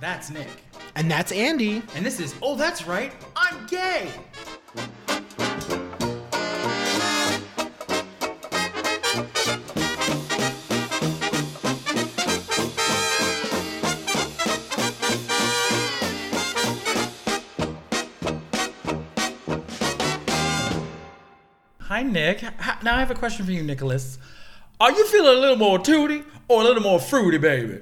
That's Nick. And that's Andy. And this is Oh, That's Right, I'm Gay. Hi, Nick. Now I have a question for you, Nicholas. Are you feeling a little more tooty or a little more fruity, baby?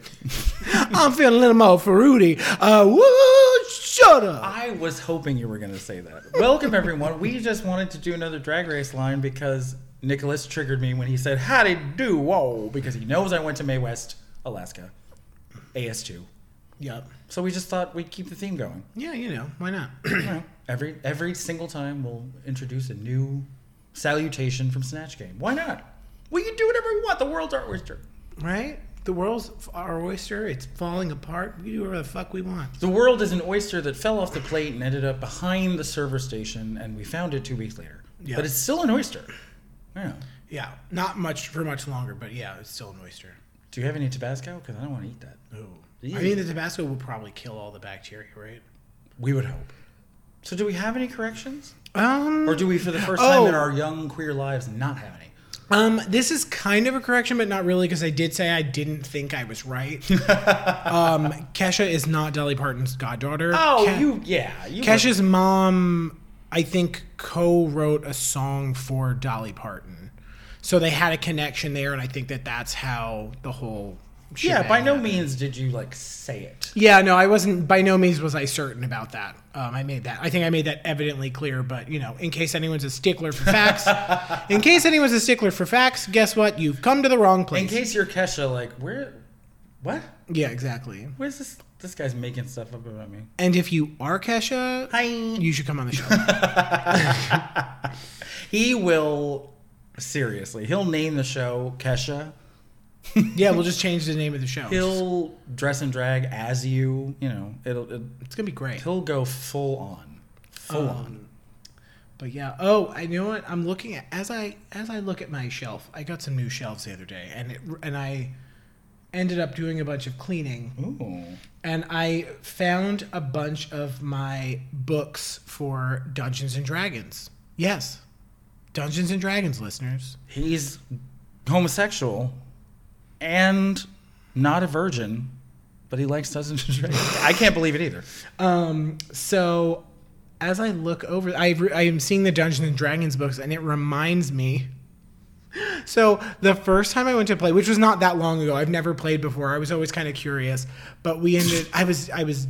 I'm feeling a little more fruity. Uh, woo, shut up. I was hoping you were going to say that. Welcome, everyone. We just wanted to do another drag race line because Nicholas triggered me when he said, Howdy do, whoa, because he knows I went to Mae West, Alaska, AS2. Yep. So we just thought we'd keep the theme going. Yeah, you know, why not? You know, every every single time we'll introduce a new salutation from Snatch Game. Why not? We can do whatever we want. The world's our oyster. right? The world's our oyster. It's falling apart. We do whatever the fuck we want. The world is an oyster that fell off the plate and ended up behind the server station, and we found it two weeks later. Yeah. But it's still an oyster. Yeah. Yeah, not much for much longer, but yeah, it's still an oyster. Do you have any Tabasco? Because I don't want to eat that. Oh. I mean, the Tabasco will probably kill all the bacteria, right? We would hope. So, do we have any corrections, Um, or do we, for the first time in Oh. our young queer lives, not have any? Um, this is kind of a correction, but not really, because I did say I didn't think I was right. um, Kesha is not Dolly Parton's goddaughter. Oh, Ke- you, yeah, you. Kesha's mom, I think, co-wrote a song for Dolly Parton, so they had a connection there, and I think that that's how the whole. Yeah. By no means did you like say it. Yeah, no, I wasn't. By no means was I certain about that. Um, I made that. I think I made that evidently clear. But you know, in case anyone's a stickler for facts, in case anyone's a stickler for facts, guess what? You've come to the wrong place. In case you're Kesha, like where, what? yeah, exactly. Where's this? This guy's making stuff up about me. And if you are Kesha, Hi. you should come on the show. He will seriously. He'll name the show Kesha. Yeah, we'll just change the name of the show. He'll dress and drag as you. You know, it'll. It, it's gonna be great. he'll go full on, full Um, on. But yeah. Oh, I know what I'm looking at as I as I look at my shelf. I got some new shelves the other day, and it and I ended up doing a bunch of cleaning. Ooh. and I found a bunch of my books for Dungeons and Dragons. Yes, Dungeons and Dragons listeners. He's homosexual and not a virgin, but he likes Dungeons and Dragons. I can't believe it either. Um, so as I look over, I I am seeing the Dungeons and Dragons books, and it reminds me. So the first time I went to play, which was not that long ago, I've never played before. I was always kind of curious, but we ended. I was I was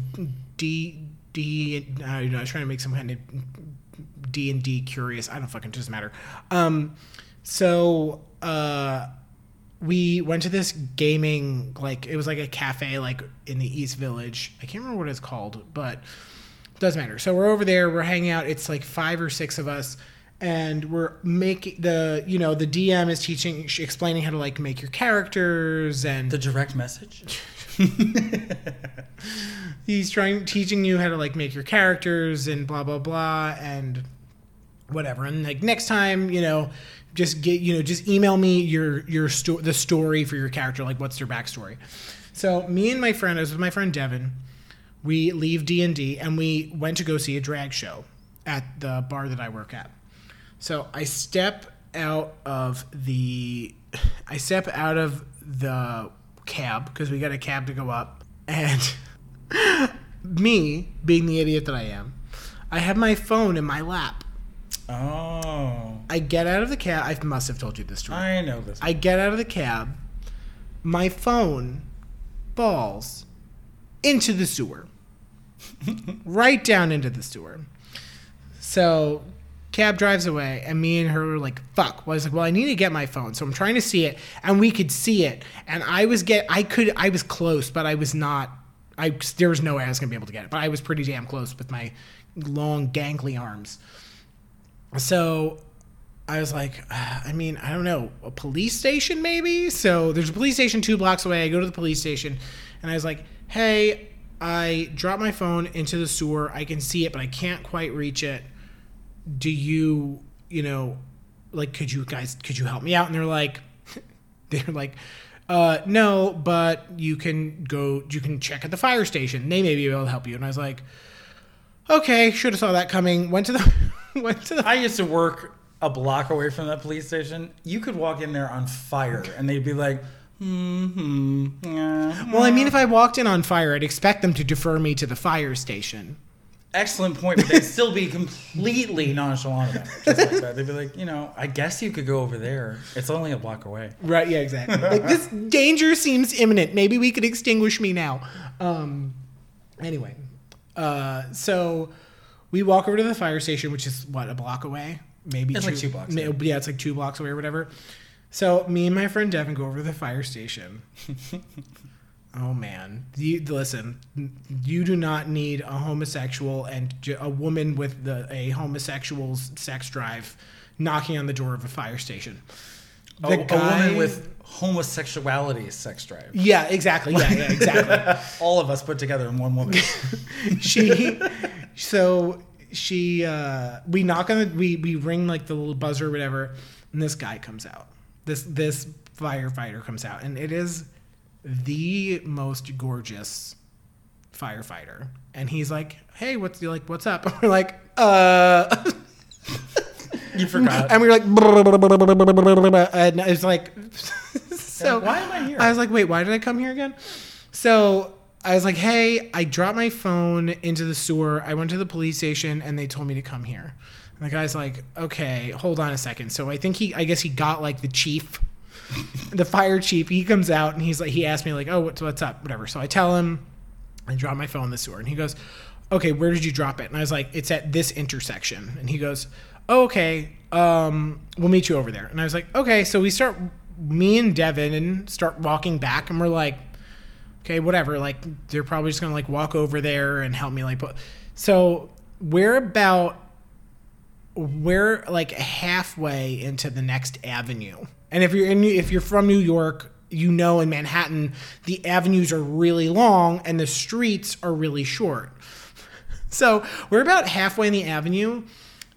D D. I don't know, I was trying to make some kind of D and D curious. I don't fucking it doesn't matter. Um, so uh, we went to this gaming like it was like a cafe like in the East Village. I can't remember what it's called, but it doesn't matter. So we're over there, we're hanging out. It's like five or six of us, and we're making the you know the DM is teaching, explaining how to like make your characters, and The direct message. he's trying teaching you how to like make your characters and blah blah blah and whatever. And like next time, you know, just get you know just email me your your sto- the story for your character, like what's their backstory. So me and my friend, I was with my friend Devin. We leave D and D, and we went to go see a drag show at the bar that I work at. So I step out of the, I step out of the cab because we got a cab to go up, and me being the idiot that I am, I have my phone in my lap. Oh, I get out of the cab. I must have told you this story. I know this. I get out of the cab. My phone falls into the sewer. right down into the sewer. So cab drives away and me and her were like fuck well, i was like well i need to get my phone so i'm trying to see it and we could see it and i was get i could i was close but i was not i there was no way i was gonna be able to get it but i was pretty damn close with my long gangly arms so I was like, uh, I mean, I don't know, a police station maybe? So there's a police station two blocks away. I go to the police station and I was like, hey, I dropped my phone into the sewer. I can see it, but I can't quite reach it. Do you, you know, like, could you guys, could you help me out? And they're like, they're like, uh, no, but you can go, you can check at the fire station. They may be able to help you. And I was like, okay, should have saw that coming. Went to the, went to the, I used to work a block away from that police station. You could walk in there on fire, and they'd be like, hmm, yeah. well, I mean, if I walked in on fire, I'd expect them to defer me to the fire station. Excellent point, but they'd still be completely nonchalant about it. Just like that. They'd be like, you know, I guess you could go over there. It's only a block away. Right. Yeah. Exactly. like this danger seems imminent. Maybe we could extinguish me now. Um. Anyway, uh, so we walk over to the fire station, which is what a block away, maybe. It's like two blocks, yeah. It's like two blocks away or whatever. So me and my friend Devin go over to the fire station. oh man, you, listen, you do not need a homosexual and a woman with the a homosexual's sex drive knocking on the door of a fire station. A, The a guy- woman with homosexuality sex drive. Yeah, exactly. Yeah, yeah, exactly. All of us put together in one woman. she so she uh we knock on the we we ring like the little buzzer or whatever and this guy comes out this this firefighter comes out and it is the most gorgeous firefighter and he's like hey what's you like what's up and we're like uh You forgot. and we were like and it's like so why am I here? I was like, wait, why did I come here again? So I was like, hey, I dropped my phone into the sewer. I went to the police station and they told me to come here. And the guy's like, okay, hold on a second. So I think he, I guess he got like the chief, the fire chief. He comes out and he's like, he asked me like, oh, what's what's up, whatever. So I tell him, I dropped my phone in the sewer, and he goes, okay, where did you drop it? And I was like, it's at this intersection. And he goes, oh, okay, um, we'll meet you over there. And I was like, okay. So we start, me and Devin, and start walking back, and we're like, okay, whatever. Like they're probably just gonna like walk over there and help me like put. So we're about we're like halfway into the next avenue. And if you're in if you're from New York, you know in Manhattan the avenues are really long and the streets are really short. So we're about halfway in the avenue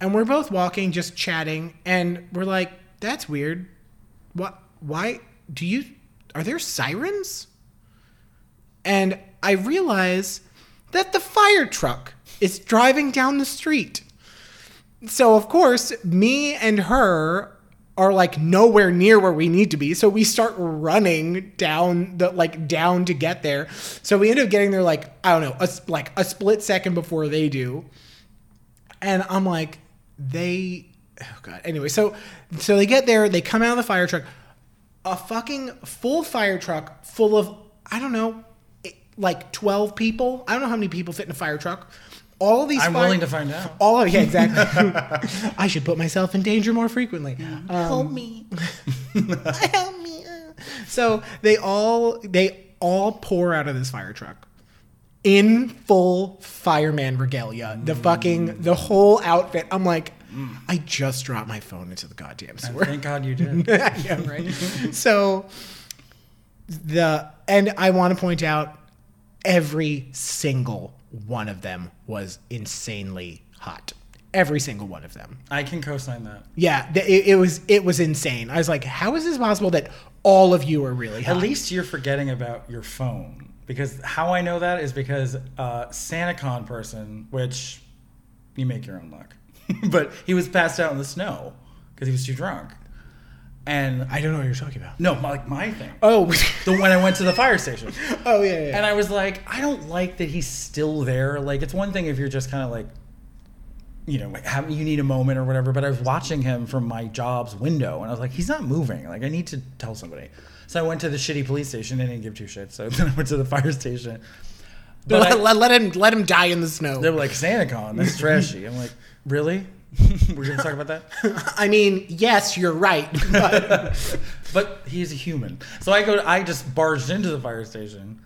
and we're both walking, just chatting, and we're like, that's weird. What why do you are there sirens? And I realize that the fire truck is driving down the street. So of course, me and her are like nowhere near where we need to be. So we start running down the like down to get there. So we end up getting there like I don't know, a, like a split second before they do. And I'm like, they oh god. Anyway, so so they get there, they come out of the fire truck, a fucking full fire truck full of I don't know, like 12 people. I don't know how many people fit in a fire truck. All of these I'm fire- willing to find out. all of yeah, exactly. I should put myself in danger more frequently. Um, Help me. Help me. so they all they all pour out of this fire truck in full fireman regalia. The fucking the whole outfit. I'm like, I just dropped my phone into the goddamn sewer. Thank God you did. yeah, right. so the and I want to point out every single one of them was insanely hot. Every single one of them. I can co-sign that. Yeah, it, it was it was insane. I was like, how is this possible that all of you are really hot? At least you're forgetting about your phone. Because how I know that is because uh, SantaCon person, which you make your own luck, but he was passed out in the snow because he was too drunk. And I don't know what you're talking about. no, my, like my thing. Oh, The when I went to the fire station. oh yeah, yeah. And I was like, I don't like that he's still there. Like, it's one thing if you're just kind of like, you know, like having you need a moment or whatever. But I was watching him from my job's window, and I was like, he's not moving. Like, I need to tell somebody. So I went to the shitty police station. They didn't give two shits. So then I went to the fire station. But let, I- let, let him let him die in the snow. they were like, SantaCon, that's trashy. I'm like, really? We're gonna talk about that? I mean, yes, you're right. But but he's a human. So I go. I just barged into the fire station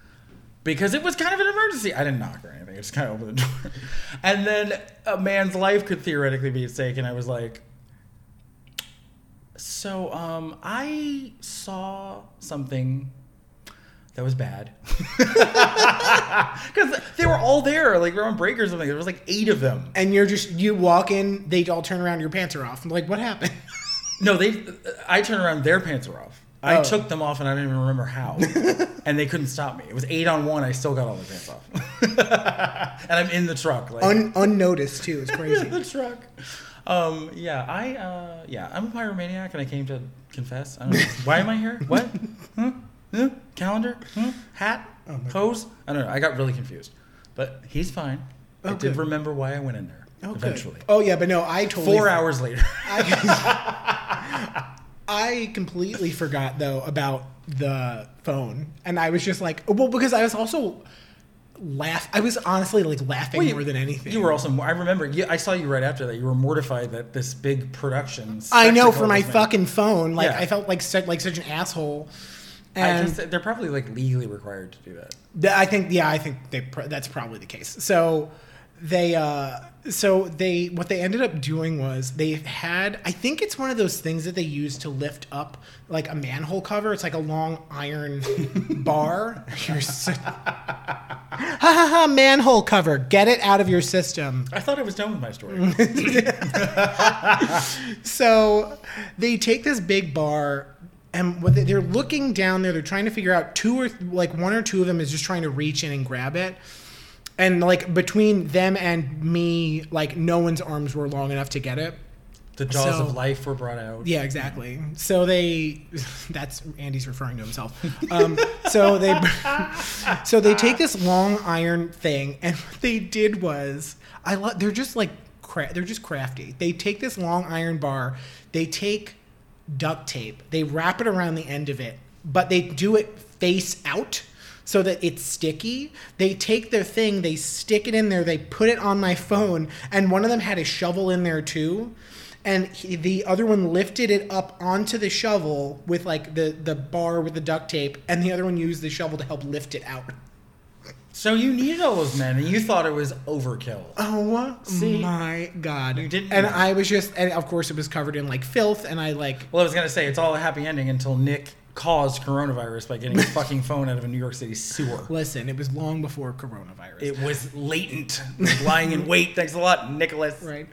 because it was kind of an emergency. I didn't knock or anything. I just kind of opened the door, and then a man's life could theoretically be at stake. And I was like, "So, um, I saw something." That was bad because they were all there. Like we were on break or something. There was like eight of them. and you're just you walk in, they all turn around, your pants are off. I'm like, what happened? No, they. I turn around. Their pants were off. I Oh. took them off and I don't even remember how. and they couldn't stop me. It was eight on one. I still got all the pants off. and I'm in the truck. Like, Un- unnoticed too. It's crazy. the truck. Um, yeah, I uh, yeah, I'm a pyromaniac, and I came to confess. I don't know. Why am I here? What? Huh? Huh? Calendar? Huh? Hat? Oh my Hose? I don't know. I got really confused, but he's fine. I Oh, did good. remember why I went in there Oh, good. eventually. Oh yeah, but no, I totally Four hours later. I, I completely forgot though about the phone, and I was just like, well, because I was also laugh. I was honestly like laughing Well, you- more than anything. You were also. I remember. You, I saw you right after that. You were mortified that this big production. I know for my fucking phone, like Yeah. I felt like such like such an asshole. I And they're probably like legally required to do that. Th- I think yeah, I think they pr- that's probably the case. So they uh so they what they ended up doing was they had I think it's one of those things that they use to lift up like a manhole cover. It's like a long iron bar. You're so- ha ha ha manhole cover. Get it out of your system. I thought I was done with my story. So they take this big bar and what they, they're looking down there. They're trying to figure out two or like one or two of them is just trying to reach in and grab it. And like between them and me, like no one's arms were long enough to get it. The jaws So- of life were brought out. Yeah, exactly. So they, that's Andy's referring to himself. Um, so they, so they take this long iron thing, and what they did was, I love. They're just like, cra- they're just crafty. They take this long iron bar, they take duct tape, they wrap it around the end of it, but they do it face out. So that it's sticky. They take their thing, they stick it in there, they put it on my phone, and one of them had a shovel in there too and he, the other one lifted it up onto the shovel with like the the bar with the duct tape and the other one used the shovel to help lift it out So you needed all those men, and you thought it was overkill. oh See? my god You didn't and know. i was just and of course it was covered in like filth and i like Well, I was gonna say it's all a happy ending until Nick caused coronavirus by getting his fucking phone out of a New York City sewer. listen it was long before coronavirus It was latent, lying in wait. Thanks a lot, Nicholas. right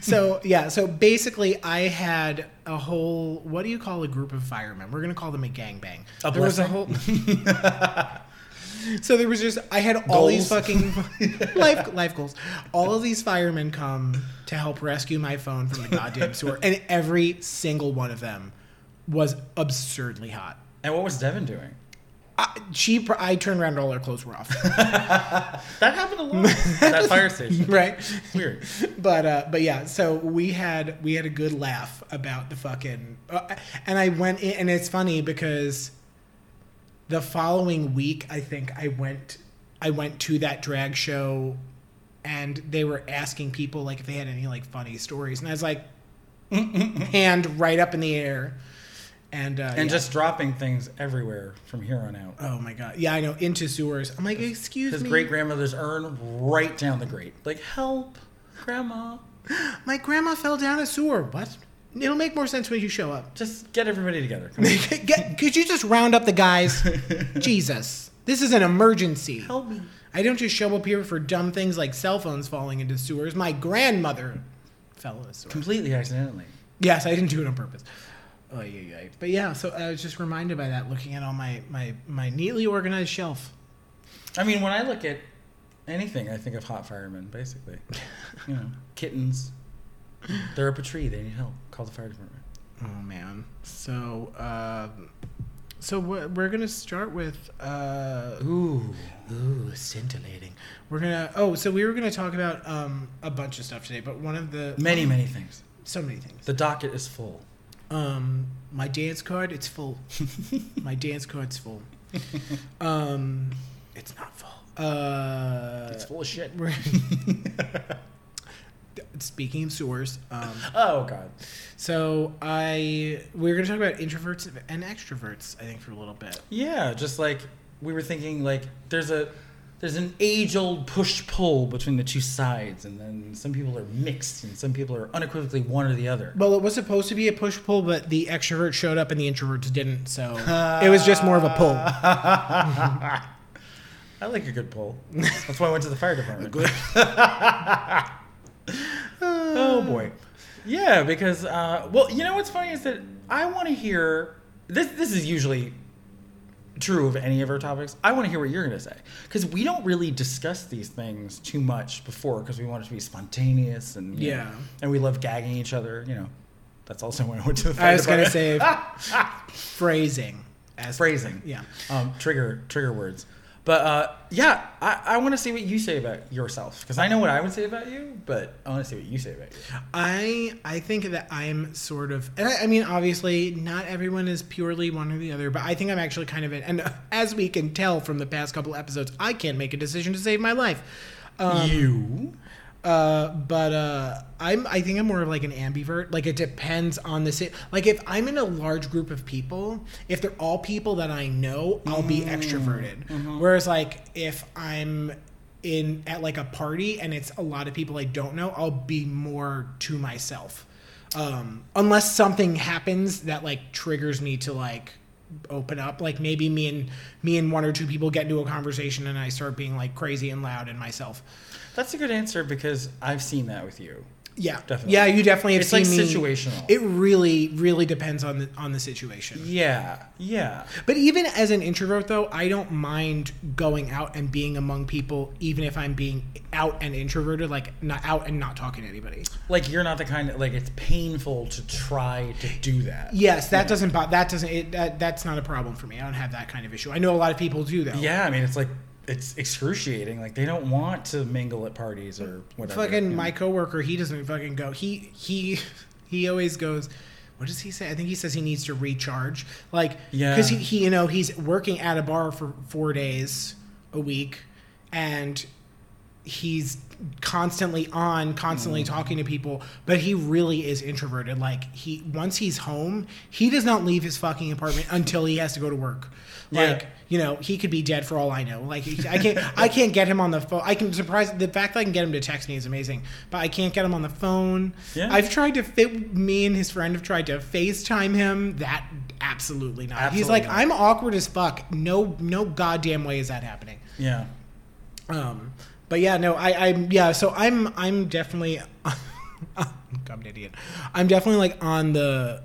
so yeah so basically i had a whole what do you call a group of firemen we're gonna call them a gangbang A there was a whole so there was just i had all these Goals. fucking life life goals all of these firemen come to help rescue my phone from the goddamn sewer and every single one of them was absurdly hot And what was Devin doing? I, she i turned around and all her clothes were off That happened a lot. at that fire station. right Weird. but uh, but yeah, so we had we had a good laugh about the fucking, uh, and I went in, and it's funny because the following week I think I went I went to that drag show, and they were asking people like if they had any like funny stories, and I was like, hand right up in the air, and uh, And yeah. just dropping things everywhere from here on out. oh my god, yeah, I know into sewers. I'm like, excuse His me, great grandmother's urn right down the grate. Like, help, grandma. my grandma fell down a sewer. What? It'll make more sense when you show up. Just get everybody together. Come on. Get, could you just round up the guys? Jesus. This is an emergency. Help me. I don't just show up here for dumb things like cell phones falling into sewers. My grandmother fell in a sewer. Completely accidentally. Yes, I didn't do it on purpose. Oh, yeah, yeah. But yeah, so I was just reminded by that looking at all my, my, my neatly organized shelf. I mean, when I look at anything, I think of hot firemen, basically. You know, kittens. They're up a tree. They need help. Call the fire department. Oh, man. So, uh, so we're, we're going to start with. Uh, Ooh. Ooh, scintillating. We're gonna. Oh, so we were gonna talk about um a bunch of stuff today, but one of the Many, many things. so many things. The docket is full. Um, my dance card, it's full. my dance card's full. Um, it's not full. Uh, It's full of shit. we're- speaking of sewers, um, Oh, God. So I we're gonna talk about introverts and extroverts. I think for a little bit. Yeah, just like we were thinking, like there's a there's an age old push pull between the two sides, and then some people are mixed, and some people are unequivocally one or the other. Well, it was supposed to be a push pull, but the extroverts showed up and the introverts didn't, so it was just more of a pull. I like a good pull. That's why I went to the fire department. oh boy. Yeah, because uh, well, you know what's funny is that I want to hear this this is usually true of any of our topics. I want to hear what you're going to say because we don't really discuss these things too much before because we want it to be spontaneous and you know, Yeah. and we love gagging each other. You know, that's also when I went to the. I was gonna say phrasing as phrasing. Yeah. Um, trigger trigger words. But uh, yeah, I, I want to see what you say about yourself because I know what I would say about you, but I want to see what you say about you. I I think that I'm sort of, and I, I mean, obviously, not everyone is purely one or the other, but I think I'm actually kind of in. And as we can tell from the past couple episodes, I can't make a decision to save my life. Um, you. Uh, but uh, I'm I think I'm more of like an ambivert. Like it depends on the si- like if I'm in a large group of people, if they're all people that I know, I'll be extroverted. Whereas like if I'm in at like a party and it's a lot of people I don't know, I'll be more to myself. Um, unless something happens that like triggers me to like open up like maybe me and me and one or two people get into a conversation and I start being like crazy and loud in myself. That's a good answer because I've seen that with you. Yeah, Definitely. Yeah, you definitely have It's seen like me. situational. It really, really depends on the on the situation. Yeah, yeah. But even as an introvert, though, I don't mind going out and being among people, even if I'm being out and introverted, like not out and not talking to anybody. Like you're not the kind of like it's painful to try to do that. Yes, that doesn't. bo- That doesn't. It, that, that's not a problem for me. I don't have that kind of issue. I know a lot of people do though. Yeah, I mean it's like it's excruciating. Like they don't want to mingle at parties or whatever. Fucking my coworker, he doesn't fucking go. He he he always goes. What does he say? I think he says he needs to recharge. Like, Yeah. because he, he, you know, he's working at a bar for four days a week, and he's constantly on, constantly Mm. talking to people. But he really is introverted. Like, he once he's home, he does not leave his fucking apartment until he has to go to work. Yeah. Like, you know, he could be dead for all I know. Like, I can't, I can't get him on the phone. I can surprise the fact that I can get him to text me is amazing, but I can't get him on the phone. Yeah. I've tried to fit. Me and his friend have tried to FaceTime him. That absolutely not. He's like, not. I'm awkward as fuck. No, no goddamn way is that happening. Yeah. Um, but yeah, no, I, I'm yeah. So I'm, I'm definitely, I'm an idiot. I'm definitely like on the,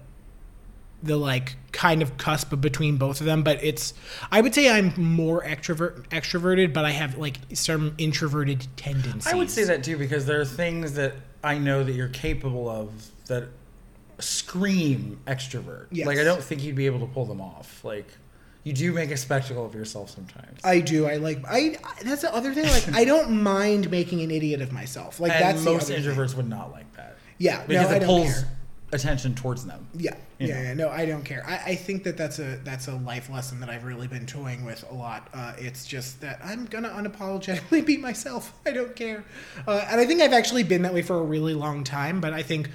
the like kind of cusp between both of them. But it's, I would say I'm more extrovert, extroverted, but I have like some introverted tendencies. I would say that too because there are things that I know that you're capable of that scream extrovert. Yes. Like I don't think you'd be able to pull them off. Like you do make a spectacle of yourself sometimes. I do. I like. I. That's the other thing. Like, I don't mind making an idiot of myself. Like and that's the most other thing. introverts would not like that. Yeah, Because no, I it don't pulls care. attention towards them. Yeah, yeah, know. yeah. No, I don't care. I, I think that that's a that's a life lesson that I've really been toying with a lot. Uh, it's just that I'm gonna unapologetically be myself. I don't care, uh, and I think I've actually been that way for a really long time. But I think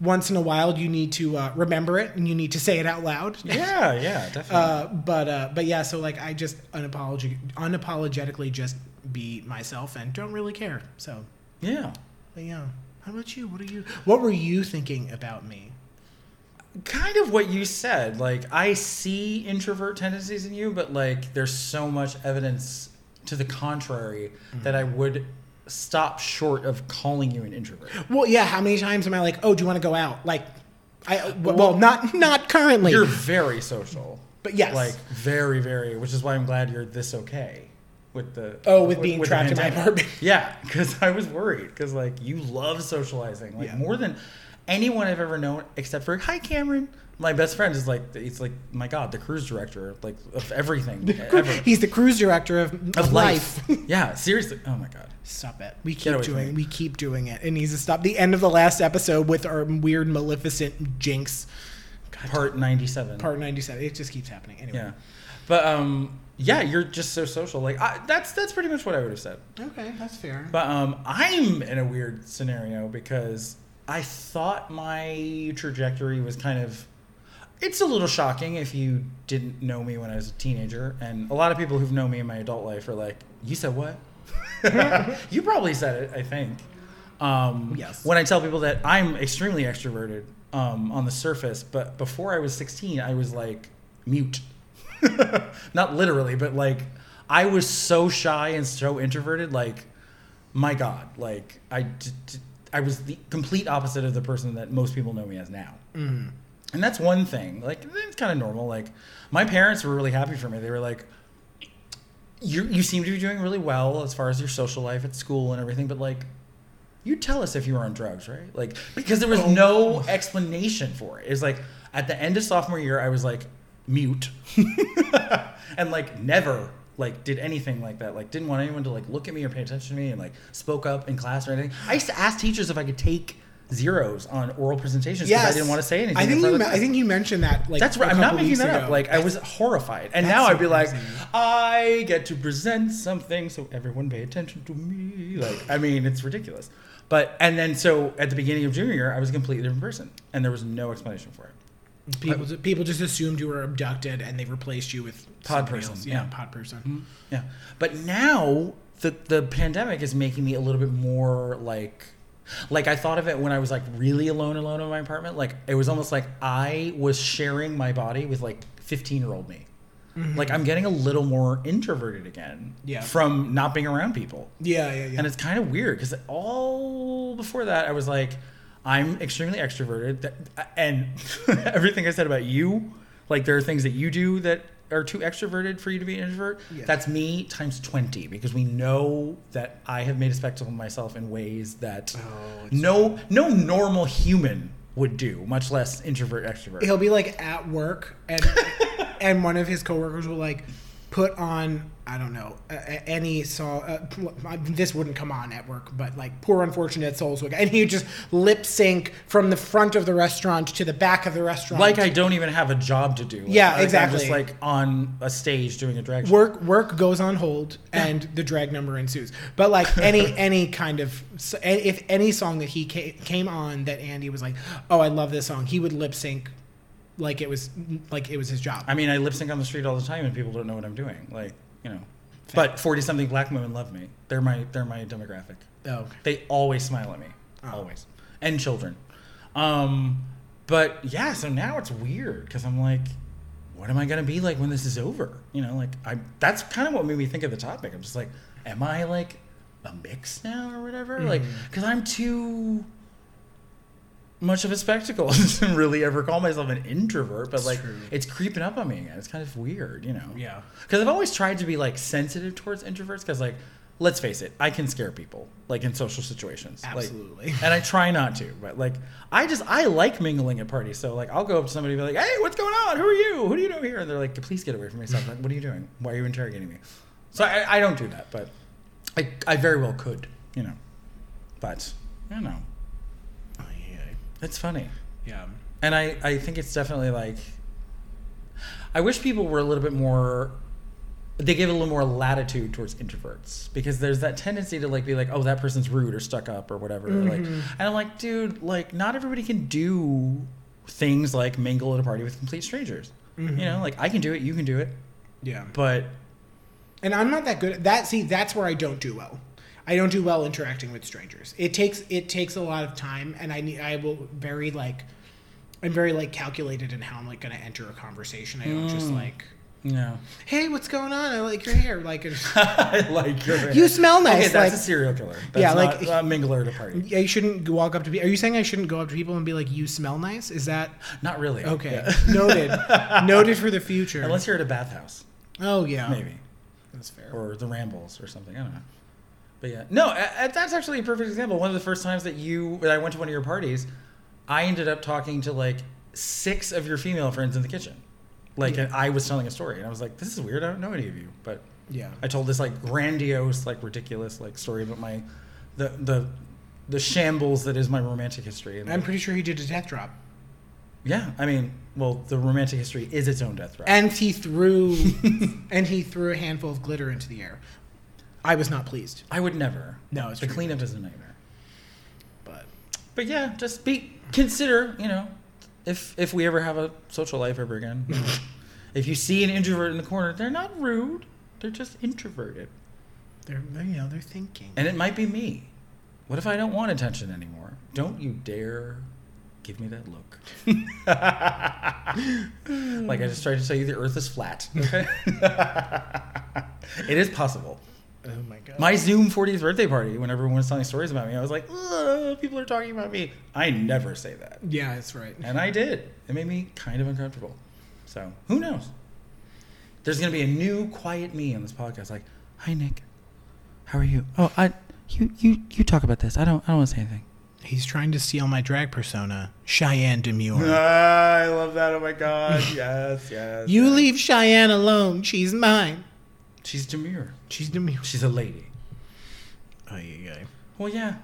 once in a while you need to uh, remember it and you need to say it out loud. Yeah, yeah, definitely. Uh, but uh, but yeah, so like I just unapolog- unapologetically just be myself and don't really care. So yeah. but yeah. How about you? What are you? What were you thinking about me? kind of what you said. Like I see introvert tendencies in you, but like there's so much evidence to the contrary Mm-hmm. that I would stop short of calling you an introvert. Well, yeah. How many times am I like, oh, do you want to go out? Like, I well, not not currently, You're very social. but yes. Like very, very, which is why I'm glad you're this okay with the Oh, with being the trapped in my apartment. Yeah, because I was worried because like you love socializing like Yeah. more than anyone I've ever known except for hi Cameron. My best friend is like he's like my god the cruise director like of everything ever He's the cruise director of, of, of life. life. yeah, seriously. Oh my god. Stop it. We keep doing. We keep doing it. It needs to stop. The end of the last episode with our weird, maleficent jinx. God, Part ninety seven. part ninety-seven. It just keeps happening. Anyway. Yeah, but um yeah you're just so social. Like I, that's that's pretty much what I would have said. Okay, that's fair. But um, I'm in a weird scenario because I thought my trajectory was kind of. It's a little shocking if you didn't know me when I was a teenager, and a lot of people who've known me in my adult life are like, "You said what?" you probably said it. I think. Um, Yes. When I tell people that I'm extremely extroverted um, on the surface, but before I was 16, I was like mute. Not literally, but like I was so shy and so introverted. Like, my God, like I, d- d- I was the complete opposite of the person that most people know me as now. Mm-hmm. And that's one thing. Like it's kind of normal. Like my parents were really happy for me. They were like, "You you seem to be doing really well as far as your social life at school and everything, but like." You tell us if you were on drugs, right? Like because there was Oh. no explanation for it. It's like at the end of sophomore year, I was like mute, and like never like did anything like that. Like didn't want anyone to like look at me or pay attention to me, and like spoke up in class or anything. I used to ask teachers if I could take zeros on oral presentations because I didn't want to say anything. I think you. Me- I think you mentioned that. Like That's right. I'm not making that up. ago. Like I was horrified, and That's now I'd be like. I get to present something, so everyone pay attention to me. Like, I mean, it's ridiculous. But and then so at the beginning of junior year, I was a completely different person, and there was no explanation for it. people, people just assumed you were abducted and they replaced you with Pod person, else. yeah. Yeah, pod person. Mm-hmm. Yeah. But now the the pandemic is making me a little bit more like like I thought of it when I was like really alone alone in my apartment. Like it was almost like I was sharing my body with like 15 year old me. Mm-hmm. Like I'm getting a little more introverted again Yeah. from not being around people. Yeah, yeah, yeah. And it's kind of weird because all before that, I was like, I'm extremely extroverted. That- And everything I said about you, like there are things that you do that are too extroverted for you to be an introvert. Yeah. That's me times 20 because we know that I have made a spectacle of myself in ways that Oh, no, no normal human would do, much less introvert, extrovert. He'll be like at work and and one of his coworkers will like put on I don't know uh, any song. Uh, this wouldn't come on at work, but like "Poor Unfortunate Souls" would, and he would just lip sync from the front of the restaurant to the back of the restaurant. like I don't even have a job to do. Like, Yeah, like, I'm exactly. just like on a stage doing a drag show. work work goes on hold and the drag number ensues but like any any kind of if any song that he came on that andy was like oh i love this song he would lip sync like it was like it was his job I mean, I lip sync on the street all the time, and people don't know what I'm doing. Like, you know. But forty something black women love me. They're my they're my demographic. oh okay. They always smile at me, Oh. always, and children. Um, but yeah, so now it's weird because I'm like, what am I gonna be like when this is over? You know, like I that's kind of what made me think of the topic. I'm just like, am I like a mix now or whatever? Like, because I'm too much of a spectacle to really ever call myself an introvert, but like true. it's creeping up on me again. It's kind of weird, you know. yeah Because I've always tried to be like sensitive towards introverts. Because like, let's face it, I can scare people like in social situations. Like, Absolutely. and I try not to, but like, I just I like mingling at parties. So like, I'll go up to somebody and be like, "Hey, what's going on? Who are you? Who do you know here?" And they're like, "Please get away from me." So I'm like, "What are you doing? Why are you interrogating me?" So I, I don't do that, but I I very well could, you know. But I don't know. It's funny. yeah And I, I think it's definitely like I wish people were a little bit more they gave a little more latitude towards introverts because there's that tendency to like be like, oh, that person's rude or stuck up or whatever. Like, mm-hmm. and I'm like, dude, like not everybody can do things like mingle at a party with complete strangers. You mm-hmm. know, like I can do it, you can do it, yeah but and i'm not that good at that see that's where i don't do well i don't do well interacting with strangers it takes it takes a lot of time and i need i will very like i'm very like calculated in how i'm like going to enter a conversation i don't just hmm. like no. hey what's going on i like your hair like I like your You smell nice, Okay, that's like- a serial killer. That's Yeah, not like- a mingler at a party. Yeah, you shouldn't walk up to people. Are you saying I shouldn't go up to people and be like, "You smell nice"? Is that Not really. okay? Yeah. Noted. Noted for the future. Unless you're at a bathhouse, oh yeah, maybe. that's fair. or the Rambles or something. I don't know. But yeah, no, a- a- that's actually a perfect example. One of the first times that you that I went to one of your parties, I ended up talking to like six of your female friends in the kitchen. Like and I was telling a story, and I was like, "This is weird. I don't know any of you." But yeah, I told this like grandiose, like ridiculous, like story about my the the the shambles that is my romantic history. And I'm pretty sure he did a death drop, yeah, I mean, well, the romantic history is its own death drop. and he threw, and he threw a handful of glitter into the air. I was not pleased, I would never. No, it's the true. cleanup is a nightmare. but But yeah, just be consider, you know, if if we ever have a social life ever again, if you see an introvert in the corner, they're not rude. They're just introverted. they're you know they're thinking. And it might be me. What if I don't want attention anymore? Don't you dare give me that look. like I just tried to tell you the earth is flat. Okay? it is possible. My Zoom 40th birthday party, when everyone was telling stories about me, I was like, "Ugh, people are talking about me. I never say that. yeah, that's right. And I did. It made me kind of uncomfortable. So who knows? There's gonna be a new quiet me on this podcast. Like, hi Nick, how are you? Oh, I you you you talk about this. I don't I don't want to say anything. He's trying to steal my drag persona, Cheyenne Demure. Ah, I love that. Oh my god. Yes, yes. you leave Cheyenne alone. She's mine. She's demure. She's Demure. She's a lady. Oh, yeah. Well, yeah.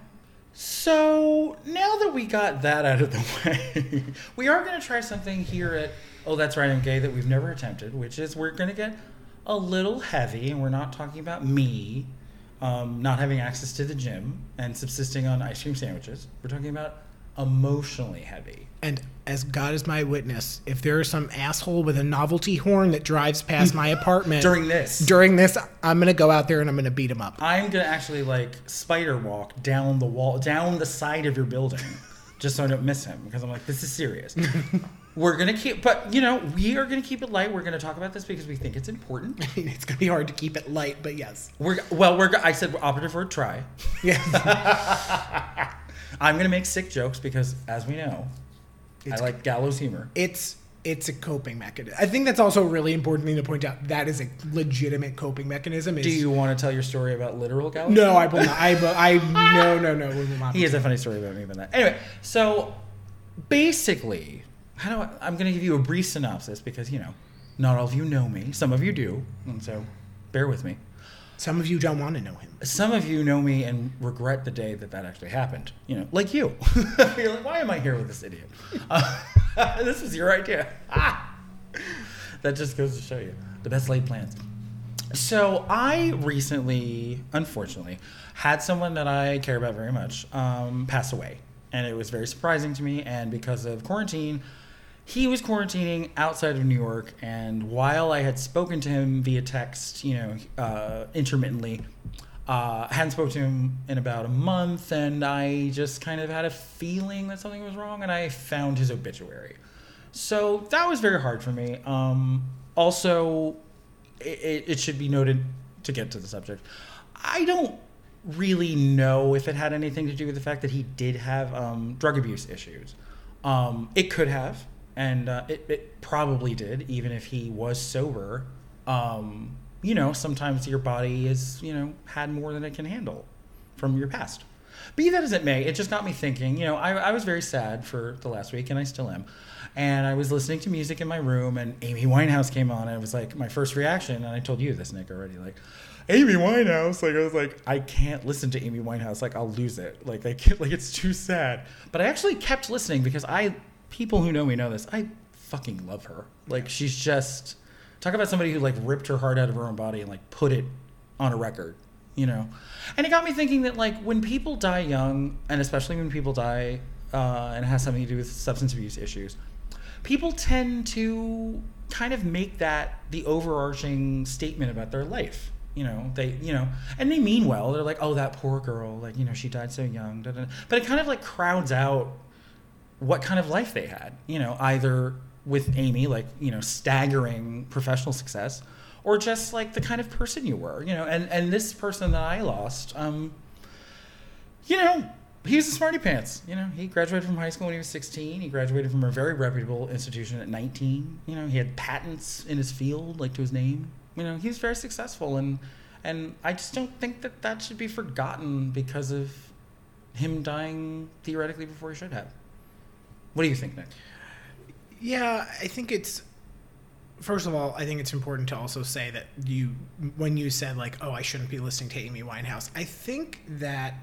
So now that we got that out of the way, we are going to try something here at Oh That's Right I'm Gay that we've never attempted, which is we're going to get a little heavy, and we're not talking about me um, not having access to the gym and subsisting on ice cream sandwiches. We're talking about emotionally heavy. And as God is my witness, if there is some asshole with a novelty horn that drives past my apartment During this, during this, I'm gonna go out there and I'm gonna beat him up. I'm gonna actually like spider walk down the wall, down the side of your building, just so I don't miss him because I'm like, this is serious. We're gonna keep, but you know, we are gonna keep it light. We're gonna talk about this because we think it's important. it's gonna be hard to keep it light, but yes, We're well, we're. I said we're operative word try. Yeah. I'm gonna make sick jokes because, as we know, It's- I like gallows humor. it's it's a coping mechanism. I think that's also a really important thing to point out. That is a legitimate coping mechanism. Is, Do you want to tell your story about literal gallows? No, I will not. I, I no, no, no. We will not. He has a funny story about me about that. Anyway, so basically, how do I, I'm going to give you a brief synopsis because you know, not all of you know me. Some of you do, and so bear with me. Some of you don't want to know him. Some of you know me and regret the day that that actually happened. You know, like you. You're like, why am I here with this idiot? Uh, this was your idea. Ah! That just goes to show you the best laid plans. So I recently, unfortunately, had someone that I care about very much um, pass away, and it was very surprising to me. And because of quarantine, he was quarantining outside of New York, and while I had spoken to him via text, you know, uh, intermittently, uh, I hadn't spoken to him in about a month, and I just kind of had a feeling that something was wrong, and I found his obituary. So that was very hard for me. Um, also, it, it should be noted to get to the subject. I don't really know if it had anything to do with the fact that he did have um, drug abuse issues. Um, it could have, and uh, it, it probably did, even if he was sober. Um, you know, sometimes your body is, you know, had more than it can handle from your past. Be that as it may, it just got me thinking. You know, I, I was very sad for the last week, and I still am. And I was listening to music in my room, and Amy Winehouse came on, and it was like my first reaction. And I told you this, Nick, already. Like, Amy Winehouse. Like, I was like, I can't listen to Amy Winehouse. Like, I'll lose it. Like, I can't, like it's too sad. But I actually kept listening because I, people who know me know this. I fucking love her. Like, she's just talk about somebody who like ripped her heart out of her own body and like put it on a record you know and it got me thinking that like when people die young and especially when people die uh, and it has something to do with substance abuse issues people tend to kind of make that the overarching statement about their life you know they you know and they mean well they're like oh that poor girl like you know she died so young da, da, da. but it kind of like crowds out what kind of life they had you know either with amy like you know staggering professional success or just like the kind of person you were you know and and this person that i lost um you know he was a smarty pants you know he graduated from high school when he was 16 he graduated from a very reputable institution at 19 you know he had patents in his field like to his name you know he was very successful and and i just don't think that that should be forgotten because of him dying theoretically before he should have what do you think nick Yeah, I think it's first of all, I think it's important to also say that you when you said like, "Oh, I shouldn't be listening to Amy Winehouse." I think that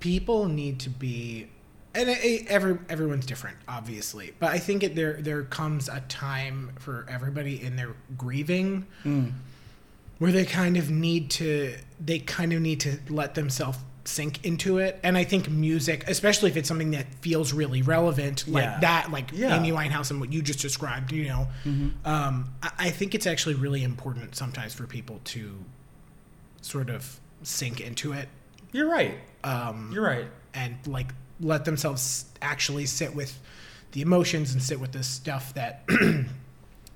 people need to be and it, it- every everyone's different, obviously, but I think it, there there comes a time for everybody in their grieving mm. where they kind of need to they kind of need to let themselves sink into it. And i think music especially if it's something that feels really relevant like Yeah. that like Yeah. amy winehouse and what you just described you know um, I, I think it's actually really important sometimes for people to sort of sink into it. You're right. Um, you're right. and like let themselves actually sit with the emotions and sit with the stuff that and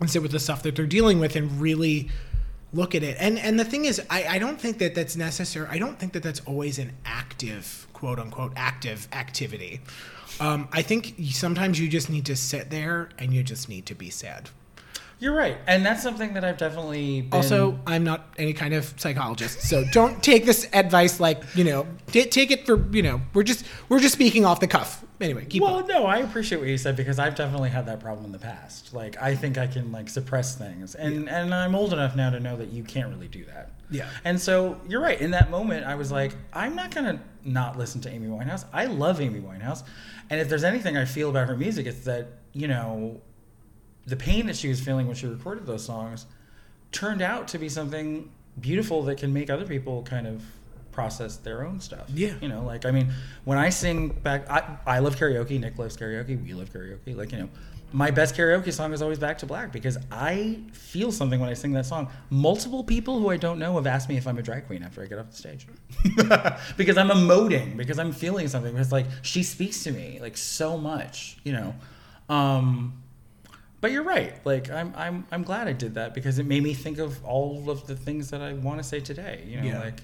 sit with the stuff that they're dealing with and really look at it. And and the thing is, I, I don't think that that's necessary. I don't think that that's always an active, quote unquote, active activity. Um, I think sometimes you just need to sit there and you just need to be sad. You're right, and that's something that I've definitely been, Also, I'm not any kind of psychologist, so don't take this advice like you know. T- take it for you know. We're just we're just speaking off the cuff. Anyway, keep Well, on. no, I appreciate what you said because I've definitely had that problem in the past. Like, I think I can like suppress things, and and I'm old enough now to know that you can't really do that. Yeah. And so you're right. In that moment, I was like, I'm not gonna not listen to Amy Winehouse. I love Amy Winehouse, and if there's anything I feel about her music, it's that you know, the pain that she was feeling when she recorded those songs turned out to be something beautiful that can make other people kind of process their own stuff. Yeah. You know, like I mean, when I sing back, I, I love karaoke. Nick loves karaoke. We love karaoke. Like you know, my best karaoke song is always "Back to Black" because I feel something when I sing that song. Multiple people who I don't know have asked me if I'm a drag queen after I get off the stage because I'm emoting because I'm feeling something. Because like she speaks to me like so much. You know. Um, but you're right. Like I'm, I'm, I'm glad I did that because it made me think of all of the things that I want to say today. You know, Yeah. like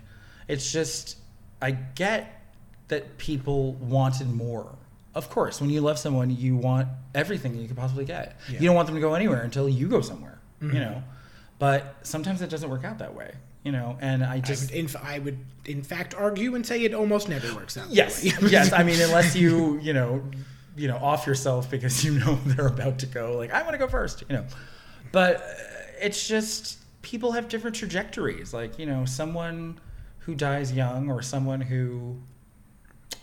it's just I get that people wanted more. Of course, when you love someone, you want everything you could possibly get. Yeah. You don't want them to go anywhere until you go somewhere. Mhm. You know, but sometimes it doesn't work out that way. You know, and I I just would, in, I would in fact argue and say it almost never works out. Yes, yes. I mean, unless you, you know, you know, off yourself because you know they're about to go. Like, I want to go first, you know. But uh, it's just people have different trajectories. Like, you know, someone who dies young or someone who,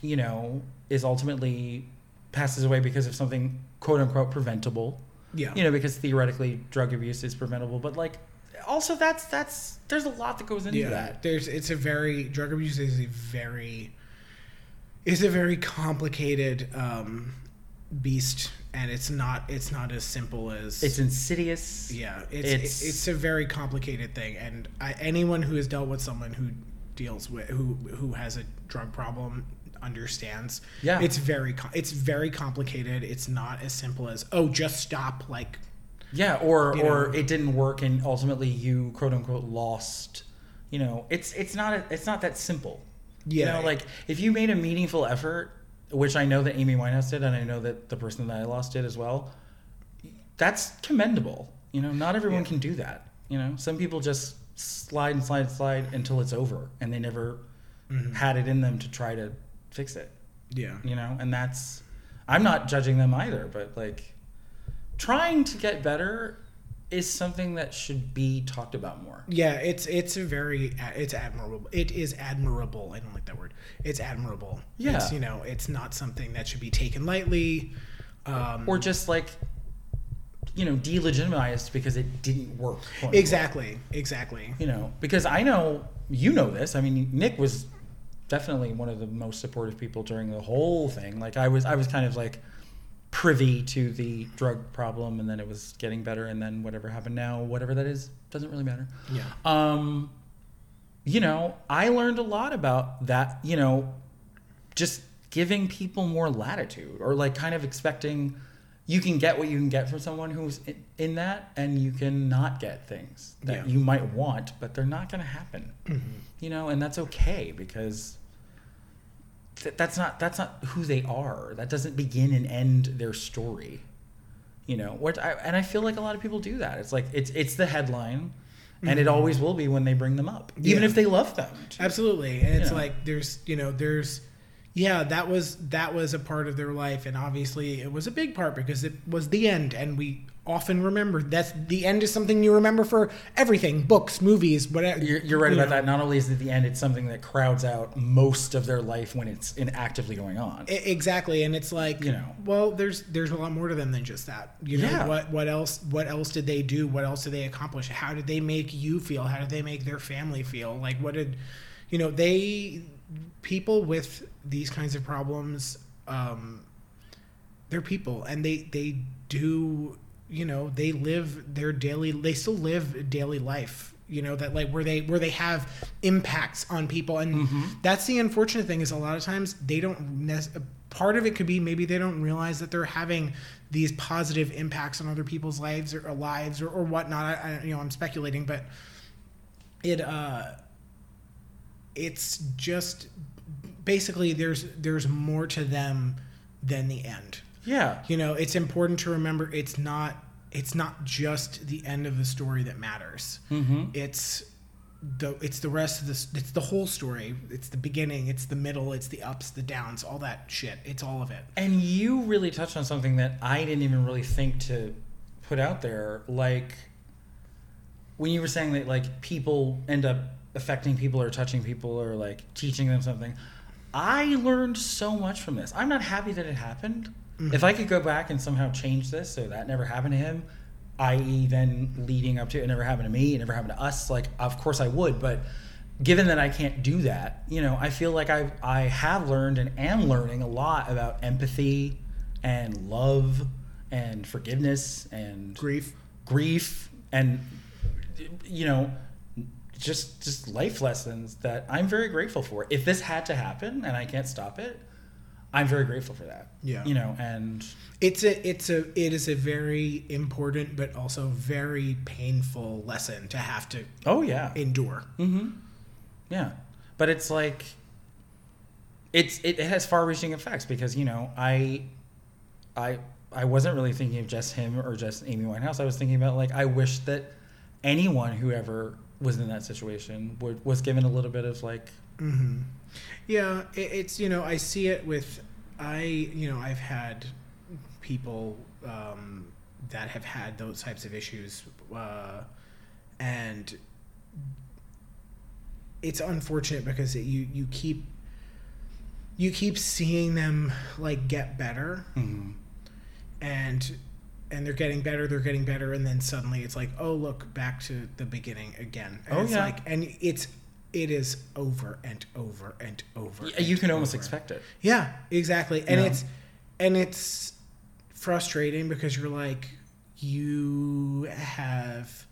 you know, is ultimately passes away because of something quote unquote preventable. yeah. You know, because theoretically drug abuse is preventable, but like. Also, that's that's there's a lot that goes into yeah. that. There's it's a very drug abuse is a very is a very complicated um, beast, and it's not it's not as simple as It's insidious. yeah. It's it's- it's, a very complicated thing, and I, anyone who has dealt with someone who deals with who who has a drug problem understands. Yeah. it's very it's very complicated. It's not as simple as oh just stop like Yeah, or or know. it didn't work and ultimately you quote unquote lost. You know, it's it's not a, it's not that simple. Yeah. You know, like if you made a meaningful effort, which I know that Amy Winehouse did, and I know that the person that I lost did as well. That's commendable. You know, not everyone Yeah. can do that. You know, some people just slide and slide and slide until it's over, and they never Mhm. had it in them to try to fix it yeah you know and that's i'm not judging them either but like trying to get better is something that should be talked about more Yeah, it's it's a very it's admirable. It is admirable. I don't like that word. It's admirable. Yeah. it's, you know, it's not something that should be taken lightly. Um, or just like you know delegitimized because it didn't work quote unquote. exactly, exactly. you know because i know you know this i mean nick was definitely one of the most supportive people during the whole thing like i was i was kind of like privy to the drug problem and then it was getting better and then whatever happened now whatever that is doesn't really matter Yeah, um, you know, I learned a lot about that, you know, just giving people more latitude or like kind of expecting you can get what you can get from someone who's in, in that and you can not get things that Yeah. you might want, but they're not going to happen, you know, and that's okay because th- that's not, that's not who they are. That doesn't begin and end their story you know what I, and i feel like a lot of people do that it's like it's it's the headline and it always will be when they bring them up even Mm-hmm. Yeah. if they love them too. absolutely. And it's like there's you know there's yeah that was that was a part of their life, and obviously it was a big part because it was the end, and we often remember that's the end is something you remember for everything, books, movies, whatever. you're, you're right you about know. that not only is it the end it's something that crowds out most of their life when it's in actively going on I- Exactly, and it's like You know. well, there's there's a lot more to them than just that. You know, Yeah. what what else what else did they do? What else did they accomplish? How did they make you feel? How did they make their family feel? Like what did you know? They people with these kinds of problems, um, they're people, and they they do you know they live their daily they still live daily life you know that like where they where they have impacts on people. And that's the unfortunate thing is a lot of times they don't part of it could be maybe they don't realize that they're having these positive impacts on other people's lives or, or lives or, or whatnot. I, I, you know i'm speculating but it uh it's just basically there's there's more to them than the end Yeah. you know it's important to remember it's not it's not just the end of the story that matters Mm-hmm. it's the it's the rest of this it's the whole story it's the beginning it's the middle it's the ups the downs all that shit it's all of it And you really touched on something that I didn't even really think to put out there. Like when you were saying that like people end up affecting people or touching people or like teaching them something. I learned so much from this. I'm not happy that it happened. Mm-hmm. If I could go back and somehow change this so that never happened to him, i.e., then leading up to it never happened to me, it never happened to us, like, of course I would. But given that I can't do that, you know, I feel like I, I have learned and am learning a lot about empathy and love and forgiveness and grief grief and you know just just life lessons that I'm very grateful for. If this had to happen and I can't stop it, I'm very grateful for that. Yeah. You know, and it's a it's a it is a very important but also very painful lesson to have to oh yeah. endure Mm-hmm. Yeah, but it's like it's it, it has far-reaching effects because you know I I I wasn't really thinking of just him or just Amy Winehouse. I was thinking about like I wish that anyone who ever was in that situation would was given a little bit of like hmm Yeah, it, it's you know I see it with I you know I've had people um, that have had those types of issues, uh, and it's unfortunate because it, you you keep you keep seeing them like get better mhm. and and they're getting better they're getting better and then suddenly it's like oh look back to the beginning again and Oh, it's yeah. like and it's it is over and over and over Y- and you can almost expect it. yeah exactly and Yeah. it's and it's frustrating because you're like you have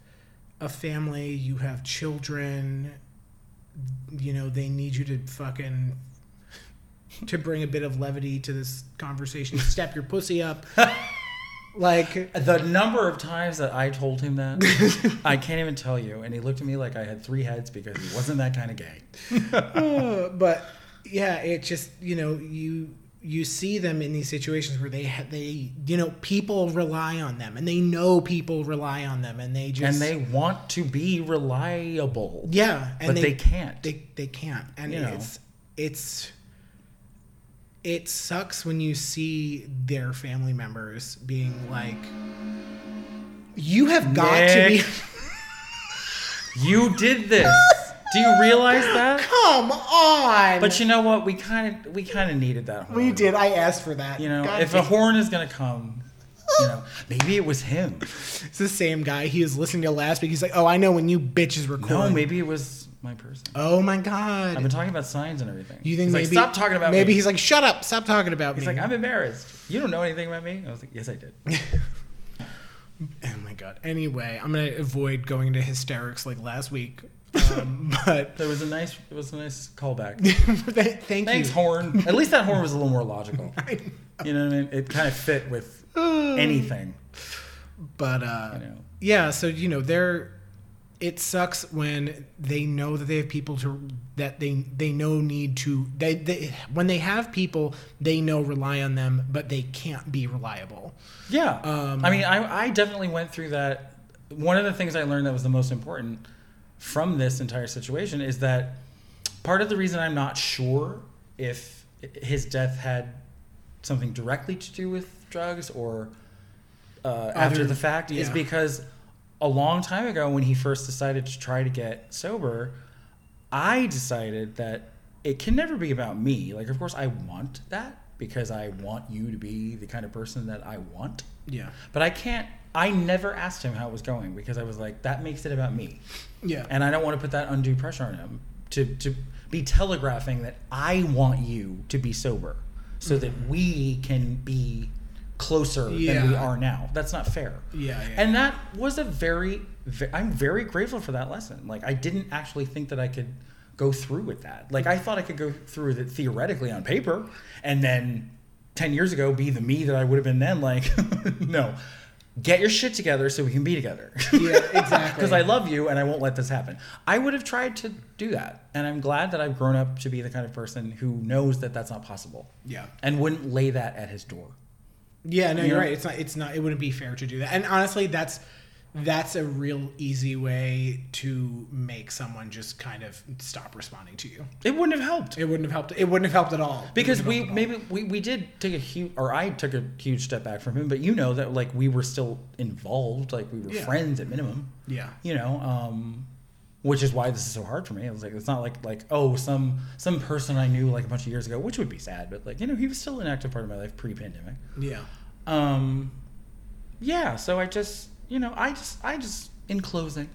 a family you have children you know they need you to fucking to bring a bit of levity to this conversation step your pussy up like The number of times that I told him that, I can't even tell you. And he looked at me like I had three heads because he wasn't that kind of gay. Uh, but yeah, it just you know you you see them in these situations where they ha- they you know people rely on them and they know people rely on them and they just and they want to be reliable, yeah and but they, can't. they they can't and You know. it's it's it sucks when you see their family members being like you have got to be you did this. Do you realize that? come on But you know what? We kind of we kind of needed that. Horn. we did i asked for that You know, God if a horn is gonna come, you know, maybe it was him. It's the same guy. He was listening to last week. He's like, "Oh, I know when you bitches record." No, maybe it was my person. Oh my god. I've been talking about signs and everything. you think he's maybe like, stop talking about Maybe me. he's like, "Shut up! Stop talking about He's me." He's like, I'm embarrassed. You don't know anything about me. I was like, yes, I did. oh my god. Anyway, I'm gonna avoid going into hysterics like last week. Um, but There was a nice, it was a nice callback. th- thank you. Thanks, you. horn. At least that horn was a little more logical. I- You know what I mean? It kind of fit with anything. but uh, You know. yeah. So you know, they're. It sucks when they know that they have people to that they they know need to they, they when they have people they know rely on them but they can't be reliable. Yeah. Um, I mean, I, I definitely went through that. One of the things I learned that was the most important from this entire situation is that part of the reason I'm not sure if his death had something directly to do with drugs or uh, after the fact is because a long time ago when he first decided to try to get sober, I decided that it can never be about me. Like, of course, I want that because I want you to be the kind of person that I want. Yeah. But I can't. I never asked him how it was going because I was like, that makes it about me, Yeah. and I don't want to put that undue pressure on him to to be telegraphing that I want you to be sober, so mm-hmm. that we can be closer than we are now. That's not fair. Yeah, yeah. And that was a very, ve- I'm very grateful for that lesson. Like I didn't actually think that I could go through with that. Like I thought I could go through with it theoretically on paper, and then ten years ago be the me that I would have been then. Like no, get your shit together so we can be together. Yeah, exactly. Because I love you and I won't let this happen. I would have tried to do that. And I'm glad that I've grown up to be the kind of person who knows that that's not possible Yeah. and wouldn't lay that at his door. Yeah, no, You you're know? right. It's not. It's not. It wouldn't be fair to do that. And honestly, that's that's a real easy way to make someone just kind of stop responding to you. It wouldn't have helped. It wouldn't have helped. It wouldn't have helped at all. Because we maybe we, we did take a huge or I took a huge step back from him, but you know that like we were still involved, like we were Yeah. friends at minimum. Yeah. You know, um which is why this is so hard for me. I was like, it's not like like oh some some person I knew like a bunch of years ago, which would be sad, but like you know he was still an active part of my life pre-pandemic. Yeah. Um, yeah. So I just, you know, I just, I just, in closing,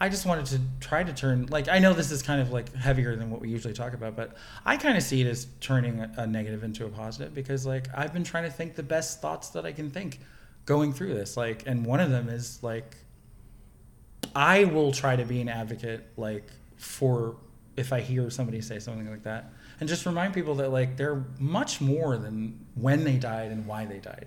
I just wanted to try to turn. Like, I know this is kind of like heavier than what we usually talk about, but I kind of see it as turning a, negative into a positive because, like, I've been trying to think the best thoughts that I can think going through this. Like, and one of them is like, I will try to be an advocate, like, for if I hear somebody say something like that, and just remind people that like they're much more than when they died and why they died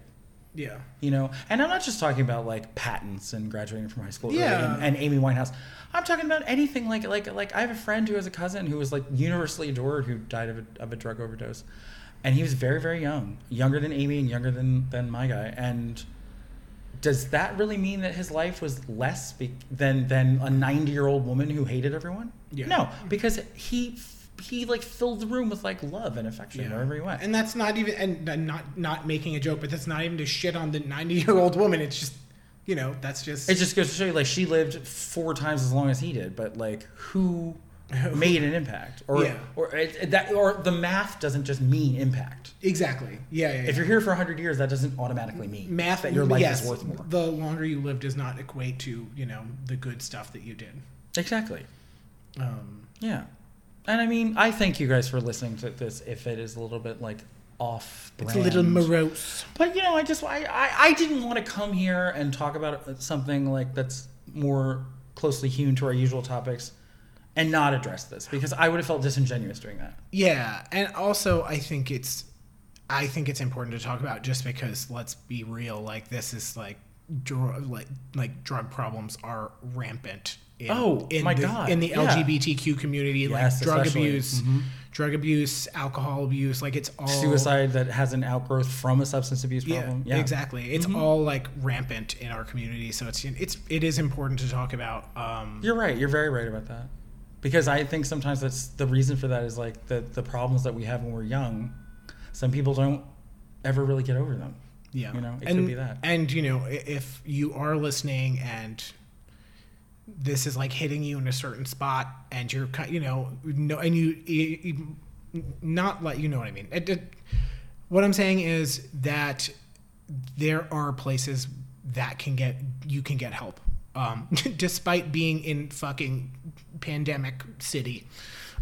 Yeah. you know and i'm not just talking about like patents and graduating from high school Yeah. and, and amy winehouse i'm talking about anything like like like i have a friend who has a cousin who was like universally adored who died of a, of a drug overdose and he was very very young younger than amy and younger than than my guy and does that really mean that his life was less be- than than a 90 year old woman who hated everyone Yeah. no because he he like filled the room with like love and affection wherever he went And that's not even and not not making a joke, but that's not even to shit on the 90 year old woman. It's just you know that's just It just goes to show you, like, she lived four times as long as he did, but like, who made an impact, or Yeah. or it, it- that, or the math doesn't just mean impact. exactly yeah. yeah, yeah. If you're here for hundred years, that doesn't automatically mean math that your life yes, is worth more. The longer you live does not equate to you know the good stuff that you did. Exactly. Um, Yeah. And I mean, I thank you guys for listening to this. If it is a little bit like off, it's a little morose. But you know, I just I, I, I didn't want to come here and talk about uh, something like that's more closely hewn to our usual topics and not address this because I would have felt disingenuous doing that. Yeah, and also I think it's I think it's important to talk about just because let's be real, like this is like dr- like like drug problems are rampant. In, Oh, in my the, God, In the yeah. LGBTQ community, Yes, like drug especially. abuse, Mhm. drug abuse, alcohol abuse, like it's all Suicide that has an outgrowth from a substance abuse problem. Yeah, exactly. It's Mhm. all like rampant in our community, so it's it's it is important to talk about. Um, You're right. You're very right about that. Because I think sometimes that's the reason for that is like the the problems that we have when we're young. Some people don't ever really get over them. Yeah, You know, it and, could be that. And you know, if you are listening and this is like hitting you in a certain spot, and you're you know no, and you, you, you not like you know what I mean. It, it- what I'm saying is that there are places that can get you can get help, um, despite being in fucking pandemic city.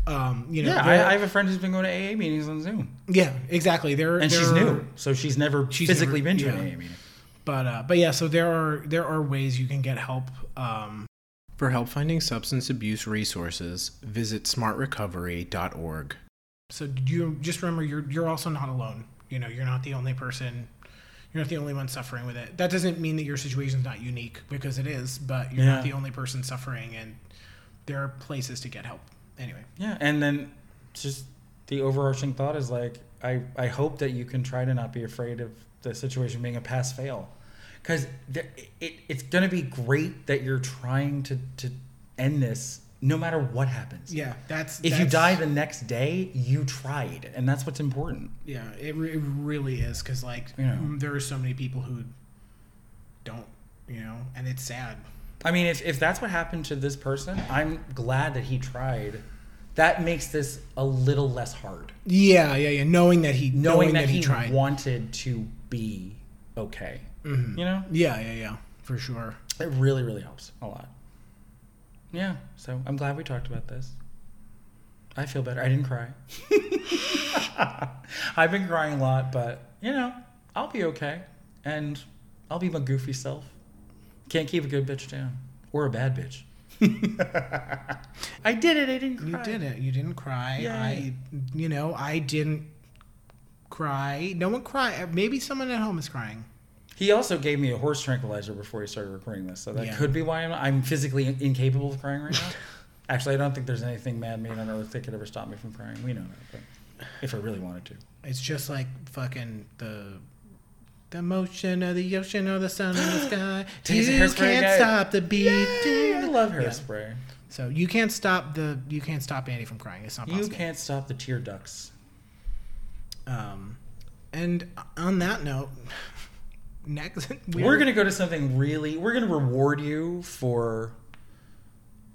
Um, you know, yeah, I, I have a friend who's been going to AA meetings on Zoom, yeah, exactly. There and there she's new, so she's never She's physically never- been to an yeah. AA meeting. but uh, but yeah, so there are there are ways you can get help. Um, For help finding substance abuse resources, visit smartrecovery.org. So you just remember you're you're also not alone. You know, you're not the only person. You're not the only one suffering with it. That doesn't mean that your situation's not unique because it is, but you're Yeah. not the only person suffering and there are places to get help. Anyway. Yeah, and then just the overarching thought is like I I hope that you can try to not be afraid of the situation being a pass fail, because it, it it's gonna be great that you're trying to to end this no matter what happens. Yeah, that's If you die the next day, you tried, and that's what's important. Yeah, it, re- it really is because like Yeah. mm, there are so many people who don't, you know, and it's sad. I mean, if, if that's what happened to this person, I'm glad that he tried. That makes this a little less hard. Yeah, yeah, yeah. Knowing that he Knowing, that, he, tried. wanted to be okay. Mhm. You know? Yeah, yeah, yeah, for sure. It really, really helps a lot. Yeah, so I'm glad we talked about this. I feel better. I didn't cry. I've been crying a lot, but you know, I'll be okay. And I'll be my goofy self. Can't keep a good bitch down. Or a bad bitch. I did it. I didn't cry. You did it. You didn't cry. Yay. I, you know, I didn't cry. No one cried. Maybe someone at home is crying. He also gave me a horse tranquilizer before he started recording this, so that Yeah. could be why I'm, I'm physically in- incapable of crying right now. Actually, I don't think there's anything mad made on earth that could ever stop me from crying. We know that, but if I really wanted to. It's just like fucking the the motion of the ocean or the sun in the sky. A you can't guy. stop the beat. Yay, I love Yeah. hairspray. So you can't stop the you can't stop Andy from crying. It's not possible. You can't stop the tear ducts. Um, and on that note, next We're, gonna go to something really. We're gonna reward you for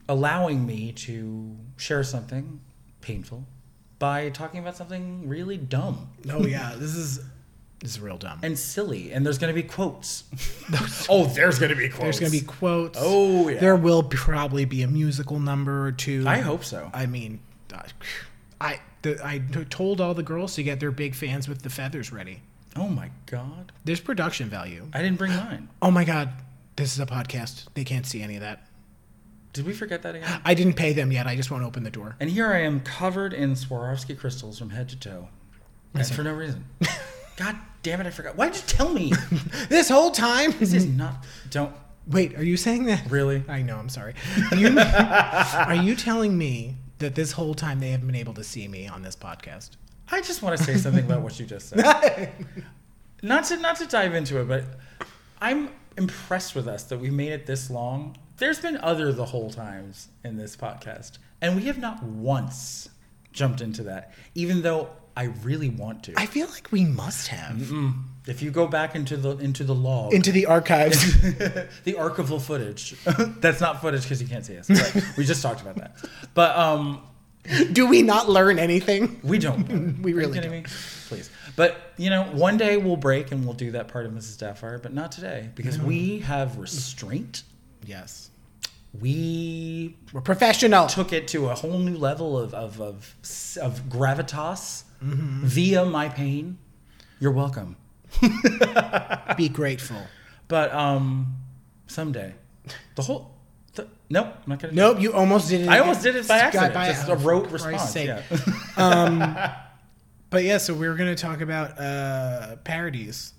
allowing me to share something painful by talking about something really dumb Oh yeah, this is this is real dumb. and silly. And there's gonna be quotes. oh, there's gonna be quotes. There's gonna be quotes. Oh yeah. There will probably be a musical number or two. I hope so. I mean, uh, I the, I told all the girls to get their big fans with the feathers ready. Oh my god. There's production value. I didn't bring mine. Oh my god, this is a podcast. They can't see any of that. Did we forget that again? I didn't pay them yet. I just won't open the door. And here I am covered in Swarovski crystals from head to toe. And for no reason. God damn it, I forgot. Why'd you tell me? This whole time. This is not. Don't. Wait, are you saying that? Really? I know. I'm sorry. You, are you telling me that this whole time they haven't been able to see me on this podcast? I just want to say something about what you just said. not to not to dive into it, but I'm impressed with us that we made it this long. There's been other the whole times in this podcast, and we have not once jumped into that, even though I really want to. I feel like we must have Mm. If you go back into the into the log, into the archives. the archival footage, that's not footage because you can't see us. We just talked about that, but um, Do we not learn anything? We don't. We really kidding me? Please. But, you know, one day we'll break and we'll do that part of Mrs. Doubtfire, but not today because we have restraint. Yes, We we're professional. took it to a whole new level of, of, of, of gravitas via my pain. You're welcome. Be grateful. But um, someday, the whole. The, nope, I'm not to Nope, you almost did it. I almost did it by accident. by- just a rote Christ's response. sake. Yeah. Um, but yeah, so we were going to talk about uh, parodies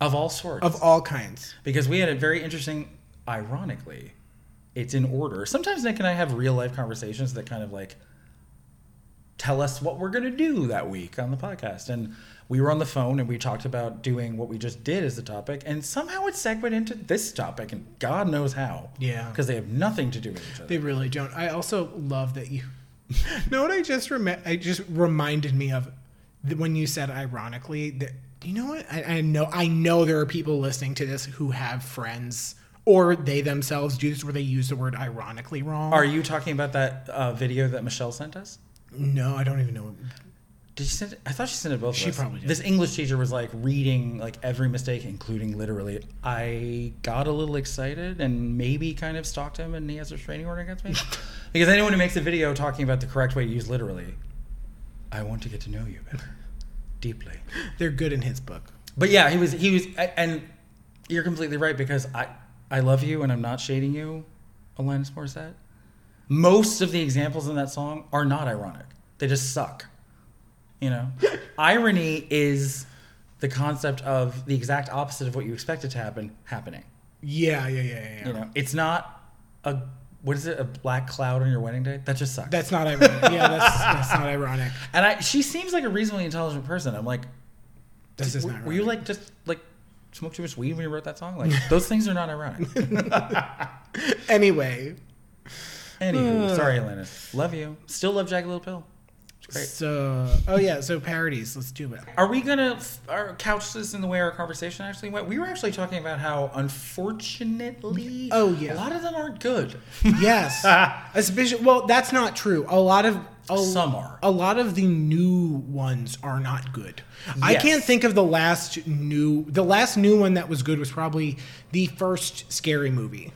of all sorts. of all kinds. because we had a very interesting ironically it's in order sometimes nick and i have real life conversations that kind of like tell us what we're going to do that week on the podcast and we were on the phone and we talked about doing what we just did as the topic and somehow it segued into this topic and god knows how Yeah. because they have nothing to do with each other They really don't. I also love that you. know what I just rem- I just reminded me of when you said ironically that you know what I, I know I know there are people listening to this who have friends or they themselves do this where they use the word ironically wrong. are you talking about that uh, video that michelle sent us no, I don't even know. Did she send it? I thought she sent it both. She of us. probably did. This English teacher was like reading like every mistake, including literally. I got a little excited and maybe kind of stalked him, and he has a restraining order against me. because anyone who makes a video talking about the correct way to use literally, I want to get to know you better, deeply. They're good in his book. But yeah, he was he was, and you're completely right because I I love you and I'm not shading you, Alanis Morissette. Most of the examples in that song are not ironic; they just suck. You know, irony is the concept of the exact opposite of what you expect it to happen happening. Yeah, yeah, yeah, yeah. yeah. You know, it's not a what is it a black cloud on your wedding day that just sucks. That's not ironic. Yeah, that's that's not ironic. and I she seems like a reasonably intelligent person. I'm like, This is were, not were you like just like smoke too much weed when you wrote that song? Like those things are not ironic. anyway, Anywho, sorry, Alanis. Love you. Still love Jagged Little Pill. It's great. so oh yeah, so parodies. Let's do it. Are we gonna f- our couch this in the way our conversation actually went? We were actually talking about how, unfortunately, Oh, yeah. a lot of them aren't good. Yes, especially well, that's not true. A lot of a, Some are. A lot of the new ones are not good. I Yes. can't think of the last new. The last new one that was good was probably the first scary movie.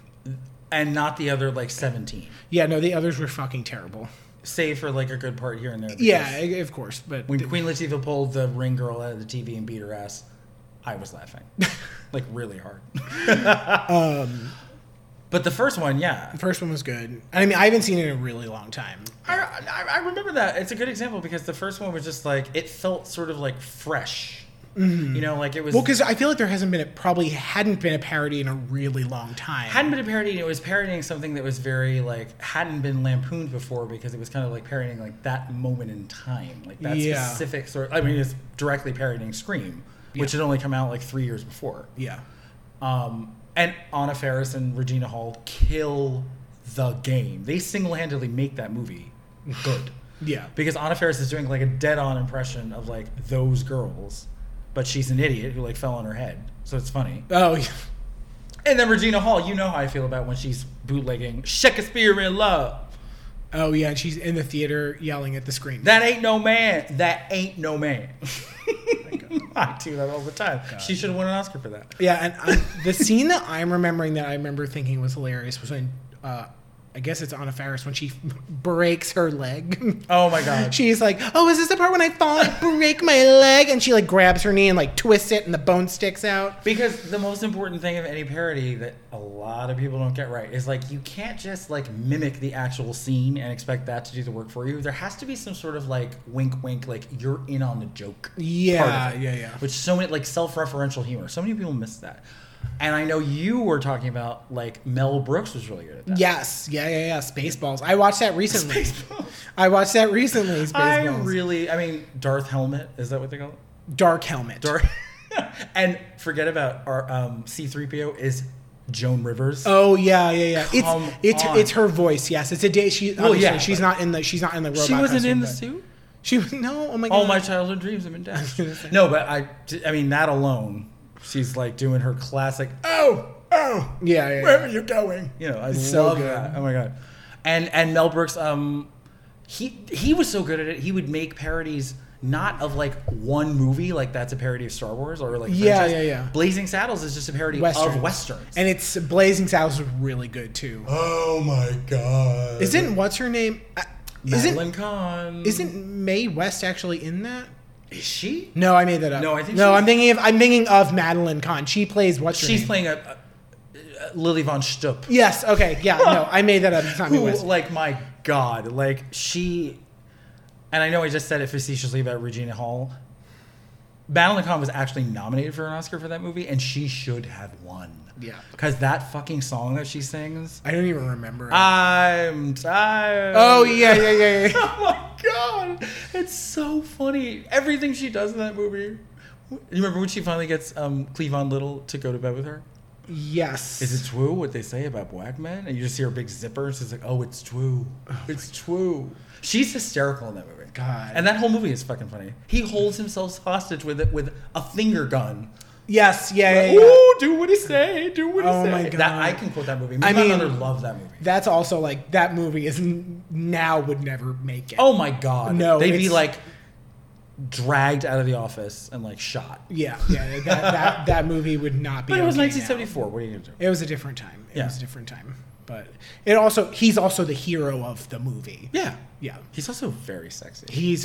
And not the other like 17 Yeah, no, the others were fucking terrible. save for like a good part here and there because Yeah, i- of course, but when queen latifah pulled the ring girl out of the tv and beat her ass i was laughing like really hard um, but the first one yeah the first one was good. I mean, I haven't seen it in a really long time. I, I, I remember that it's a good example because the first one was just like it felt sort of like fresh You know, like it was Well, because I feel like there hasn't been a, probably hadn't been a parody in a really long time. hadn't been a parody. and It was parodying something that was very like hadn't been lampooned before because it was kind of like parodying like that moment in time, like that Yeah. specific sort. I mean, it's directly parodying Scream, which Yeah. had only come out like three years before. yeah. Um, and Anna Faris and Regina Hall kill the game. They single-handedly make that movie good Yeah. because Anna Faris is doing like a dead-on impression of like those girls, but she's an idiot who like fell on her head, so it's funny. Oh, yeah. And then Regina Hall, you know how I feel about when she's bootlegging Shakespeare in Love. Oh, yeah. And she's in the theater yelling at the screen. That ain't no man. That ain't no man. I do that all the time. She should have won an Oscar for that. Yeah, and I, the scene that I'm remembering that I remember thinking was hilarious was when, uh, I guess it's Anna Faris when she breaks her leg. Oh my god. She's like, "Oh, is this the part when I fall and break my leg?" And she like grabs her knee and like twists it, and the bone sticks out. Because the most important thing of any parody that a lot of people don't get right is like you can't just like mimic the actual scene and expect that to do the work for you. There has to be some sort of like wink wink, like you're in on the joke. Yeah, it, yeah, yeah. Which so many like self-referential humor. So many people miss that. And I know you were talking about like Mel Brooks was really good at that. Yes, yeah, yeah, yeah. Spaceballs. I watched that recently. Spaceballs. I watched that recently. Spaceballs. I really, I mean, Darth Helmet is that what they call it? Dark Helmet. Darth. and forget about our um, C-3PO is Joan Rivers. Oh yeah, yeah, yeah. Come it's it's on. it's her voice. Yes, it's a day. She Well, yeah, she's not in the she's not in the robot. she wasn't in the suit. She was no. Oh my god. All my childhood dreams have been dashed. no, but I, I mean that alone. She's like doing her classic. Oh, oh, Yeah, yeah. where yeah. are you going? You know, I So love good. that. Oh my god, and and Mel Brooks, um, he he was so good at it. He would make parodies not of like one movie, like that's a parody of Star Wars or like Yeah, franchise. yeah, yeah. Blazing Saddles is just a parody Westerns. of westerns. And it's Blazing Saddles was really good too. oh my god, Isn't what's her name? Uh, Madeline Isn't Kahn? isn't Mae West actually in that? Is she? No, I made that up. No, I think no. she's- I'm thinking of I'm thinking of Madeline Kahn. She plays what's her She's name? playing a, a, a Lili von Shtupp. Yes. Okay. Yeah. No, I made that up. It's not Mae who, West. like my god like she and i know i just said it facetiously about regina hall Madeline Kahn was actually nominated for an Oscar for that movie, and she should have won. Yeah. Because that fucking song that she sings, I don't even remember. it. I'm tired. oh yeah, yeah, yeah, yeah. Oh my god, it's so funny. Everything she does in that movie. You remember when she finally gets um, Cleavon Little to go to bed with her? yes. Is it true what they say about black men? And you just hear a big zipper, and she's like, "Oh, it's true. it's true." She's hysterical in that movie. God. And that whole movie is fucking funny. He holds himself hostage with it with a finger gun. Yes. Yeah. Yeah. yeah. Ooh, do what he say. Do what he Oh say. my That God. I can quote that movie. Me I and my mean- mother love that movie. That's also like that movie is n- now would never make it. Oh my god. No, they'd be it's- like dragged out of the office and like shot. Yeah, yeah. That that, that movie would not be. But it was okay 1974. What are you gonna do? It was a different time. It Yeah. was a different time. But it also he's also the hero of the movie. Yeah. Yeah. He's also very sexy. He's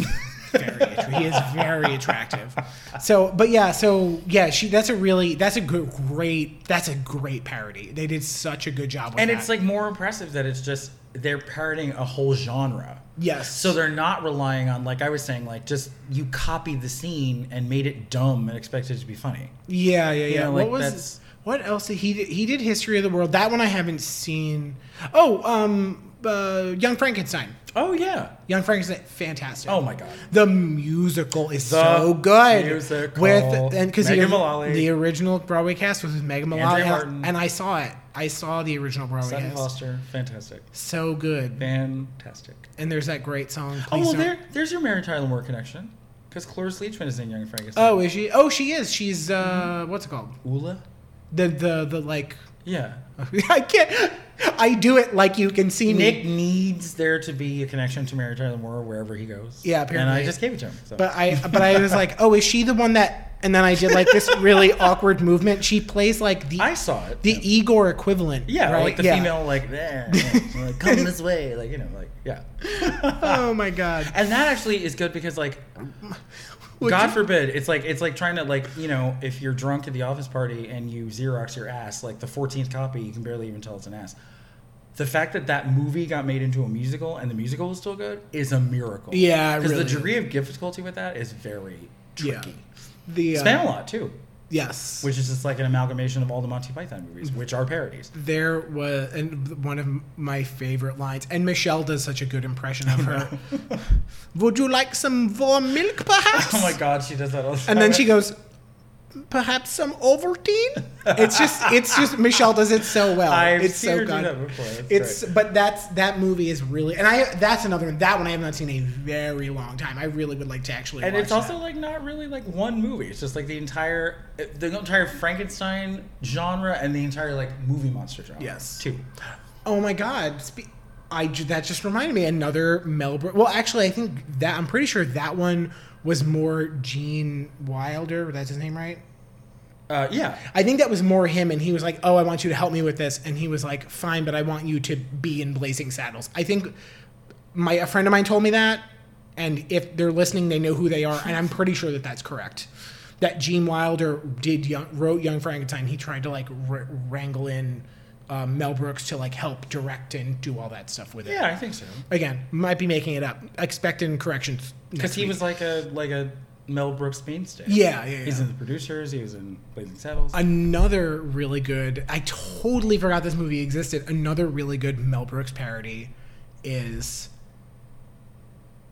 very he is very attractive. So, but yeah, so yeah, she that's a really that's a good great that's a great parody. They did such a good job with and that. it's like more impressive that it's just they're parodying a whole genre. yes. So they're not relying on, like I was saying, like just you copied the scene and made it dumb and expected it to be funny. Yeah, yeah, yeah. know, what was what else did he did? He did History of the World. That one I haven't seen. Oh, um, uh, Young Frankenstein. Oh yeah. Young Frankenstein, fantastic. Oh my god. The musical is The so good. musical. with and because the, the original Broadway cast was with Megan Mullally, and, and I saw it. I saw the original Broadway Sutton cast. Foster, fantastic, So good. fantastic. And there's that great song. Oh well, there, there's your Mary Tyler Moore connection, because Cloris Leachman is in Young Frankenstein. Oh, is she? Oh, she is. She's uh, what's it called? Ula. The the the like. Yeah. I can't. I do it like you can see me. Nick needs there to be a connection to Mary Tyler Moore wherever he goes. Yeah, And apparently. I just gave it to him. So. But I but I was like, oh, is she the one that? And then I did like this really awkward movement. She plays like the I saw it. the Igor equivalent. yeah, right? like the Yeah. female, like, yeah, like, come this way, like you know, like yeah. Oh my god. And that actually is good because like Would God you- forbid, it's like it's like trying to like you know if you're drunk at the office party and you Xerox your ass like the 14th copy, you can barely even tell it's an ass. The fact that that movie got made into a musical and the musical is still good is a miracle. Yeah, because really the degree of difficulty with that is very Yeah. tricky. The uh, lot too, yes, which is just like an amalgamation of all the Monty Python movies, which are parodies. there was and one of my favorite lines, and Michelle does such a good impression of her. Would you like some warm milk, perhaps? Oh my god, she does that all the time. And then she goes, perhaps some Ovaltine. It's just, it's just Michelle does it so well. I've it's seen so her do good. that before. It's It's great. but that's that movie is really and I that's another one that one I have not seen in a very long time. I really would like to actually. and watch it's also that. like not really like one movie. It's just like the entire the entire Frankenstein genre and the entire like movie monster genre. Yes. two. oh my god, spe- I ju- that just reminded me another Mel Brooks. Well, actually, I think that I'm pretty sure that one was more Gene Wilder. That's his name, right? Uh, yeah, I think that was more him, and he was like, "Oh, I want you to help me with this," and he was like, "Fine, but I want you to be in Blazing Saddles." I think my a friend of mine told me that, and if they're listening, they know who they are, and I'm pretty sure that that's correct. That Gene Wilder did young, wrote Young Frankenstein. He tried to like wr- wrangle in uh, Mel Brooks to like help direct and do all that stuff with it. yeah, I think so. Again, might be making it up. Expecting corrections Because he week. was like a like a Mel Brooks mainstay. Yeah, yeah, He's in the producers. He was in Blazing Saddles. Another really good. I totally forgot this movie existed. Another really good Mel Brooks parody is,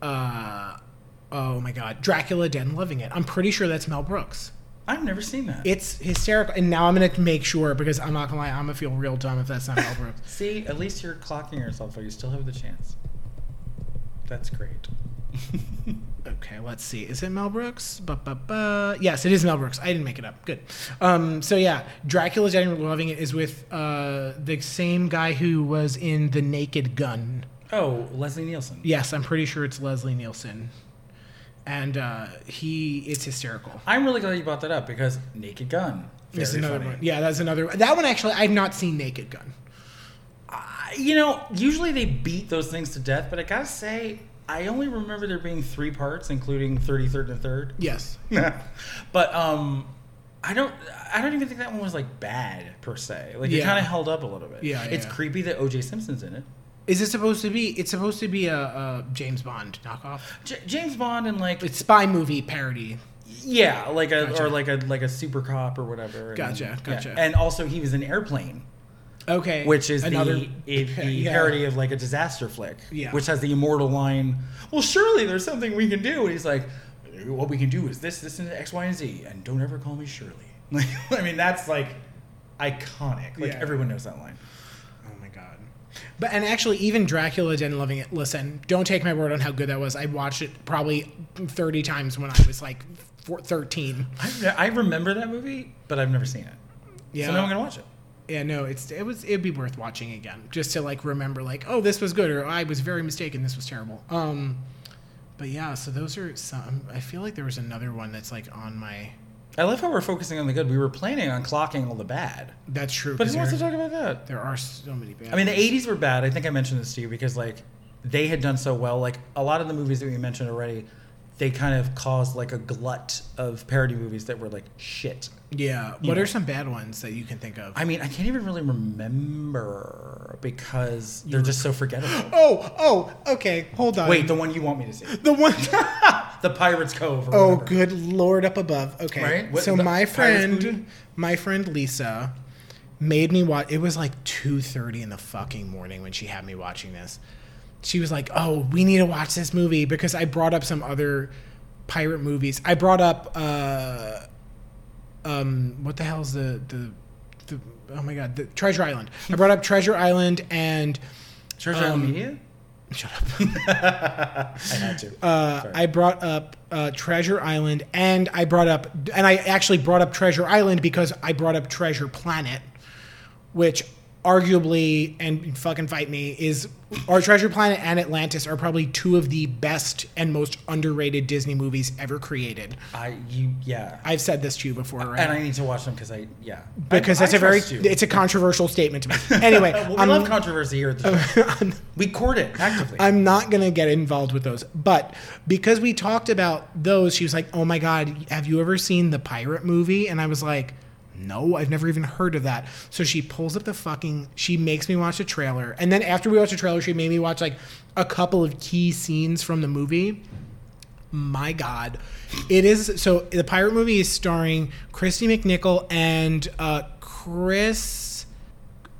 uh, oh my god, Dracula and Loving It. I'm pretty sure that's Mel Brooks. I've never seen that. It's hysterical, and now I'm gonna make sure because I'm not gonna lie, I'm gonna feel real dumb if that's not Mel Brooks. See, at least you're clocking yourself, but you still have the chance. That's great. Okay, let's see. Is it Mel Brooks? Ba, ba, ba. Yes, it is Mel Brooks. I didn't make it up. Good. Um, so yeah, Dracula's Dead and Loving It is with uh, the same guy who was in The Naked Gun. oh, Leslie Nielsen. Yes, I'm pretty sure it's Leslie Nielsen, and uh, he it's hysterical. I'm really glad you brought that up because Naked Gun. This is another funny. one. Yeah, that's another. one. That one actually, I've not seen Naked Gun. I- You know, usually they beat those things to death, but I gotta say, I only remember there being three parts, including 33rd and 3rd. Yes. but um, I don't. I don't even think that one was like bad per se. Like it kind of held up a little bit. Yeah, it's yeah. creepy that O.J. Simpson's in it. Is it supposed to be? It's supposed to be a, a James Bond knockoff. J- James Bond and like It's spy movie parody. yeah, like a Gotcha. or like a like a super cop or whatever. and- Gotcha, yeah. gotcha. And also he was an Airplane. Okay. which is another the, the yeah. parody of like a disaster flick, Yeah. which has the immortal line, "Well, surely there's something we can do." And he's like, "What we can do is this, this, and X, Y, and Z, and don't ever call me Shirley." Like, I mean, that's like iconic. Like Yeah. everyone knows that line. But and actually, even Dracula didn't loving it. Listen, don't take my word on how good that was. I watched it probably thirty times when I was like four, thirteen. I, I remember that movie, but I've never seen it. Yeah. So now I'm gonna watch it. Yeah, no, it's it was it'd be worth watching again just to like remember like oh this was good or I was very mistaken this was terrible. Um, but yeah, so those are some. I feel like there was another one that's like on my. I love how we're focusing on the good. We were planning on clocking all the bad, That's true. But who wants to talk about that? there are so many bad. I mean, the '80s were bad. I think I mentioned this to you because like they had done so well. Like a lot of the movies that we mentioned already, they kind of caused like a glut of parody movies that were like shit. Yeah. What know. are some bad ones that you can think of? I mean, I can't even really remember because they're just so forgettable. oh, oh, okay. Hold on. Wait, the one you want me to see, the one. the Pirates Cove. Oh, whatever. good lord up above. Okay. Right? What- so my friend, my friend Lisa, made me watch. It was like two thirty in the fucking morning when she had me watching this. She was like, "Oh, we need to watch this movie because I brought up some other pirate movies. I brought up, uh, um, what the hell's the the, the oh my god, the Treasure Island. I brought up Treasure Island and Treasure Island um, Media. shut up. I had to. Uh, I brought up uh, Treasure Island, and I brought up, and I actually brought up Treasure Island because I brought up Treasure Planet, which arguably, and fucking fight me, is our Treasure Planet and Atlantis are probably two of the best and most underrated Disney movies ever created. I you yeah. I've said this to you before, right? and I need to watch them because I yeah. because I, that's I a very, you. it's a controversial statement to me. Anyway, well, we I'm- love controversy here at the show. we court it actively. I'm not going to get involved with those. But because we talked about those, she was like, Oh my God, have you ever seen the pirate movie? And I was like, No, I've never even heard of that. So she pulls up the fucking, she makes me watch a trailer. And then after we watch the trailer, she made me watch like a couple of key scenes from the movie. my god, it is. So the pirate movie is starring Kristy McNichol and uh, Chris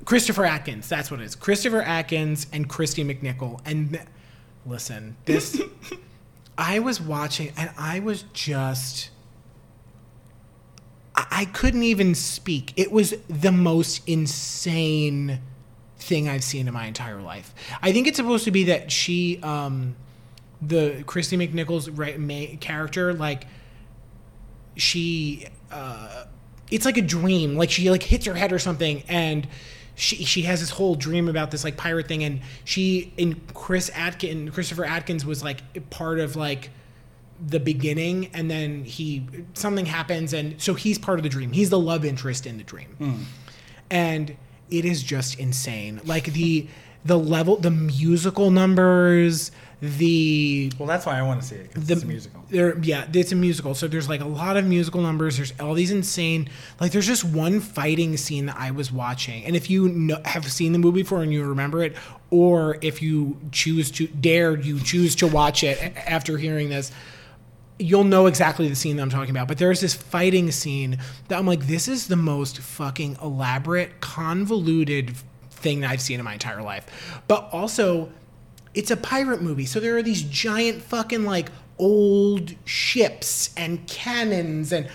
Christopher Atkins. That's what it is. Christopher Atkins and Kristy McNichol. And listen, this I was watching and I was just I couldn't even speak. It was the most insane thing I've seen in my entire life. I think it's supposed to be that she, um, the Kristy McNichol's right, ma- character, like she, uh, it's like a dream. Like she like hits her head or something, and she she has this whole dream about this like pirate thing, and she and Chris Atkin, Christopher Atkins was like part of like the beginning and then he something happens and so he's part of the dream he's the love interest in the dream hmm. and it is just insane like the the level the musical numbers the Well, that's why I want to see it the it's a musical. There, yeah, it's a musical. So there's like a lot of musical numbers. There's all these insane. Like there's just one fighting scene that I was watching, and if you know, have seen the movie before and you remember it, or if you choose to dare you choose to watch it after hearing this, you'll know exactly the scene that I'm talking about. But there's this fighting scene that I'm like, this is the most fucking elaborate, convoluted thing that I've seen in my entire life. But also, it's a pirate movie, so there are these giant fucking like old ships and cannons and.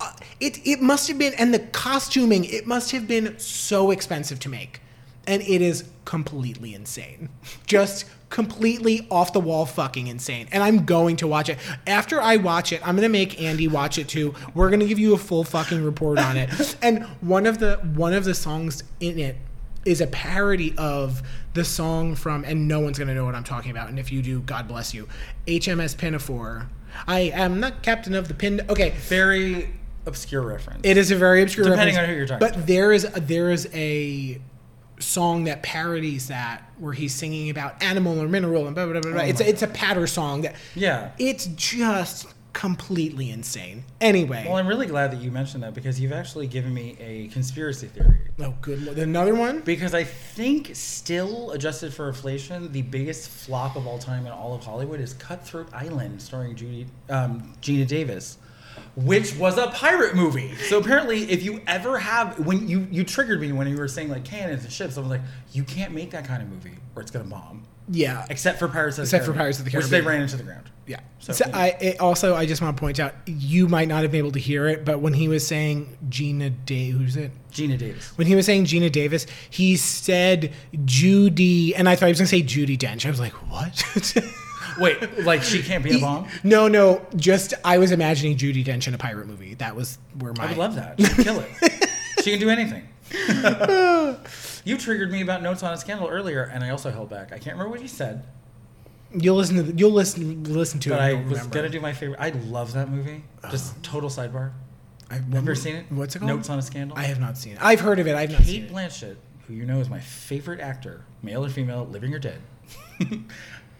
Uh, it, it must have been, and the costuming, it must have been so expensive to make. And it is completely insane. Just completely off the wall fucking insane. And I'm going to watch it. After I watch it, I'm going to make Andy watch it too. We're going to give you a full fucking report on it. And one of the one of the songs in it is a parody of the song from and no one's going to know what I'm talking about. And if you do, God bless you. HMS Pinafore. I am not captain of the pin. Okay, Very obscure reference. it is a very obscure Depending reference, on who you're talking But to. there is a, there is a song that parodies that where he's singing about animal or mineral and blah blah blah. blah. Oh it's a, it's a patter song that yeah. it's just completely insane. Anyway, Well, I'm really glad that you mentioned that because you've actually given me a conspiracy theory. oh good, another one. Because I think, still adjusted for inflation, the biggest flop of all time in all of Hollywood is Cutthroat Island, starring Judy, um, Geena Davis, which was a pirate movie. So apparently, if you ever have, when you you triggered me when you were saying like cannons and ships, I was like, you can't make that kind of movie or it's gonna bomb. Yeah, Except for Pirates of the Except for Pirates of the Caribbean, which they ran into the ground. Yeah. So, So. I it also I just want to point out you might not have been able to hear it, but when he was saying Gina Day, who's it? Geena Davis. When he was saying Geena Davis, he said Judy, and I thought he was gonna say Judi Dench. I was like, what? Wait, like she can't be a bomb? no, no, just I was imagining Judi Dench in a pirate movie. That was where my I would love that. She'd kill it. she can do anything. you triggered me about notes on a scandal earlier, and I also held back. I can't remember what you said, You'll listen to the, you'll listen listen to but it. I was remember. gonna do my favorite. I love that movie. Just total sidebar. I've Have you ever seen it? What's it called? Notes on a scandal. I have not seen it. I've heard of it. I've not seen Kate it. Blanchett, who you know is my favorite actor, male or female, living or dead,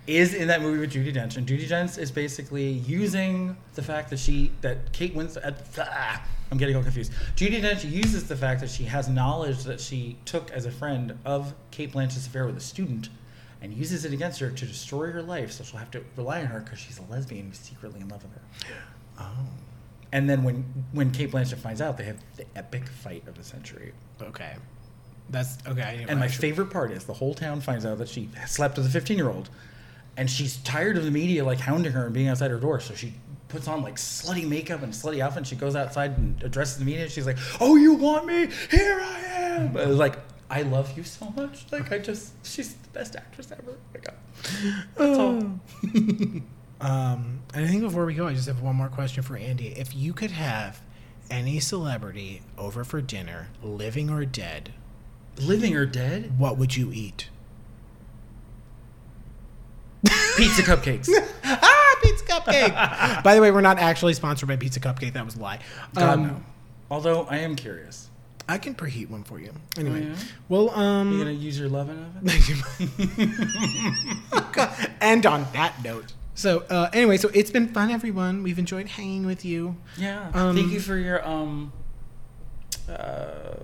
is in that movie with Judi Dench. And Judi Dench is basically using the fact that she that Kate Winslet. Ah, I'm getting all confused. Judi Dench uses the fact that she has knowledge that she took as a friend of Cate Blanchett's affair with a student. And uses it against her to destroy her life, so she'll have to rely on her because she's a lesbian who's secretly in love with her. Oh, And then when when Cate Blanchett finds out, they have the epic fight of the century. okay. That's okay. And my favorite part is the whole town finds out that she slept with a 15 year old. And she's tired of the media like hounding her and being outside her door. So she puts on like slutty makeup and slutty outfit. And she goes outside and addresses the media. And she's like, Oh, you want me? Here I am. But it's like, I love you so much. Like, I just, she's the best actress ever. Oh my God. That's all. Um, and I think before we go, I just have one more question for Andy. If you could have any celebrity over for dinner, living or dead, Living or dead? what would you eat? Pizza cupcakes. ah, pizza cupcake. by the way, we're not actually sponsored by Pizza Cupcake. That was a lie. God, Um, no. Although I am curious. I can preheat one for you. Anyway, Oh, yeah? well, You um, gonna use your loving oven? and on that note, so uh, anyway, so it's been fun, everyone. We've enjoyed hanging with you. Yeah. Um, Thank you for your um uh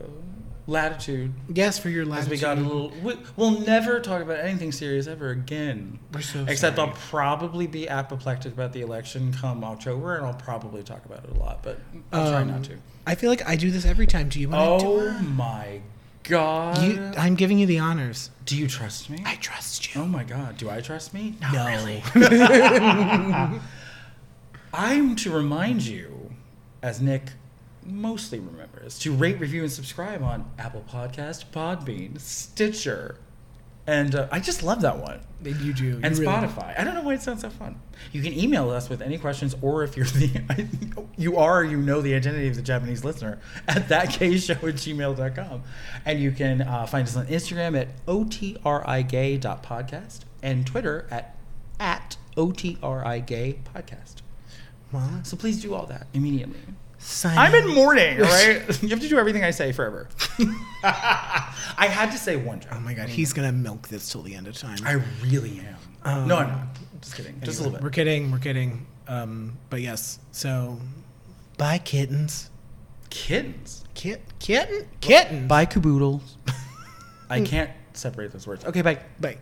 latitude. Yes, for your As last. we got a little, we, we'll never talk about anything serious ever again. We're so Except sorry. I'll probably be apoplectic about the election come October, and I'll probably talk about it a lot, but I'll try Um, not to. I feel like I do this every time. Do you want to do Oh my god! You, I'm giving you the honors. Do you trust me? I trust you. oh my god! Do I trust me? no. I'm to remind you, as Nick mostly remembers, to rate, review, and subscribe on Apple Podcast, Podbean, Stitcher, and uh, I just love that one. you do. and really- Spotify. I don't know why it sounds so fun. You can email us with any questions, or if you're the you are you know the identity of the Japanese listener at thatkshow at gmail.com. And you can uh, find us on Instagram at otrigay.podcast and Twitter at at otrigay podcast. Well, So please do all that immediately. Sign I'm in mourning, right? you have to do everything I say forever. I had to say one joke. Oh my god, he's gonna milk this till the end of time. I really am. Um, no, I'm not. Just kidding. Just a little bit. We're kidding. We're kidding. Um, but yes. So, bye kittens. Kittens. Kit kitten kittens. Bye, caboodles. I can't separate those words. Okay, bye. Bye.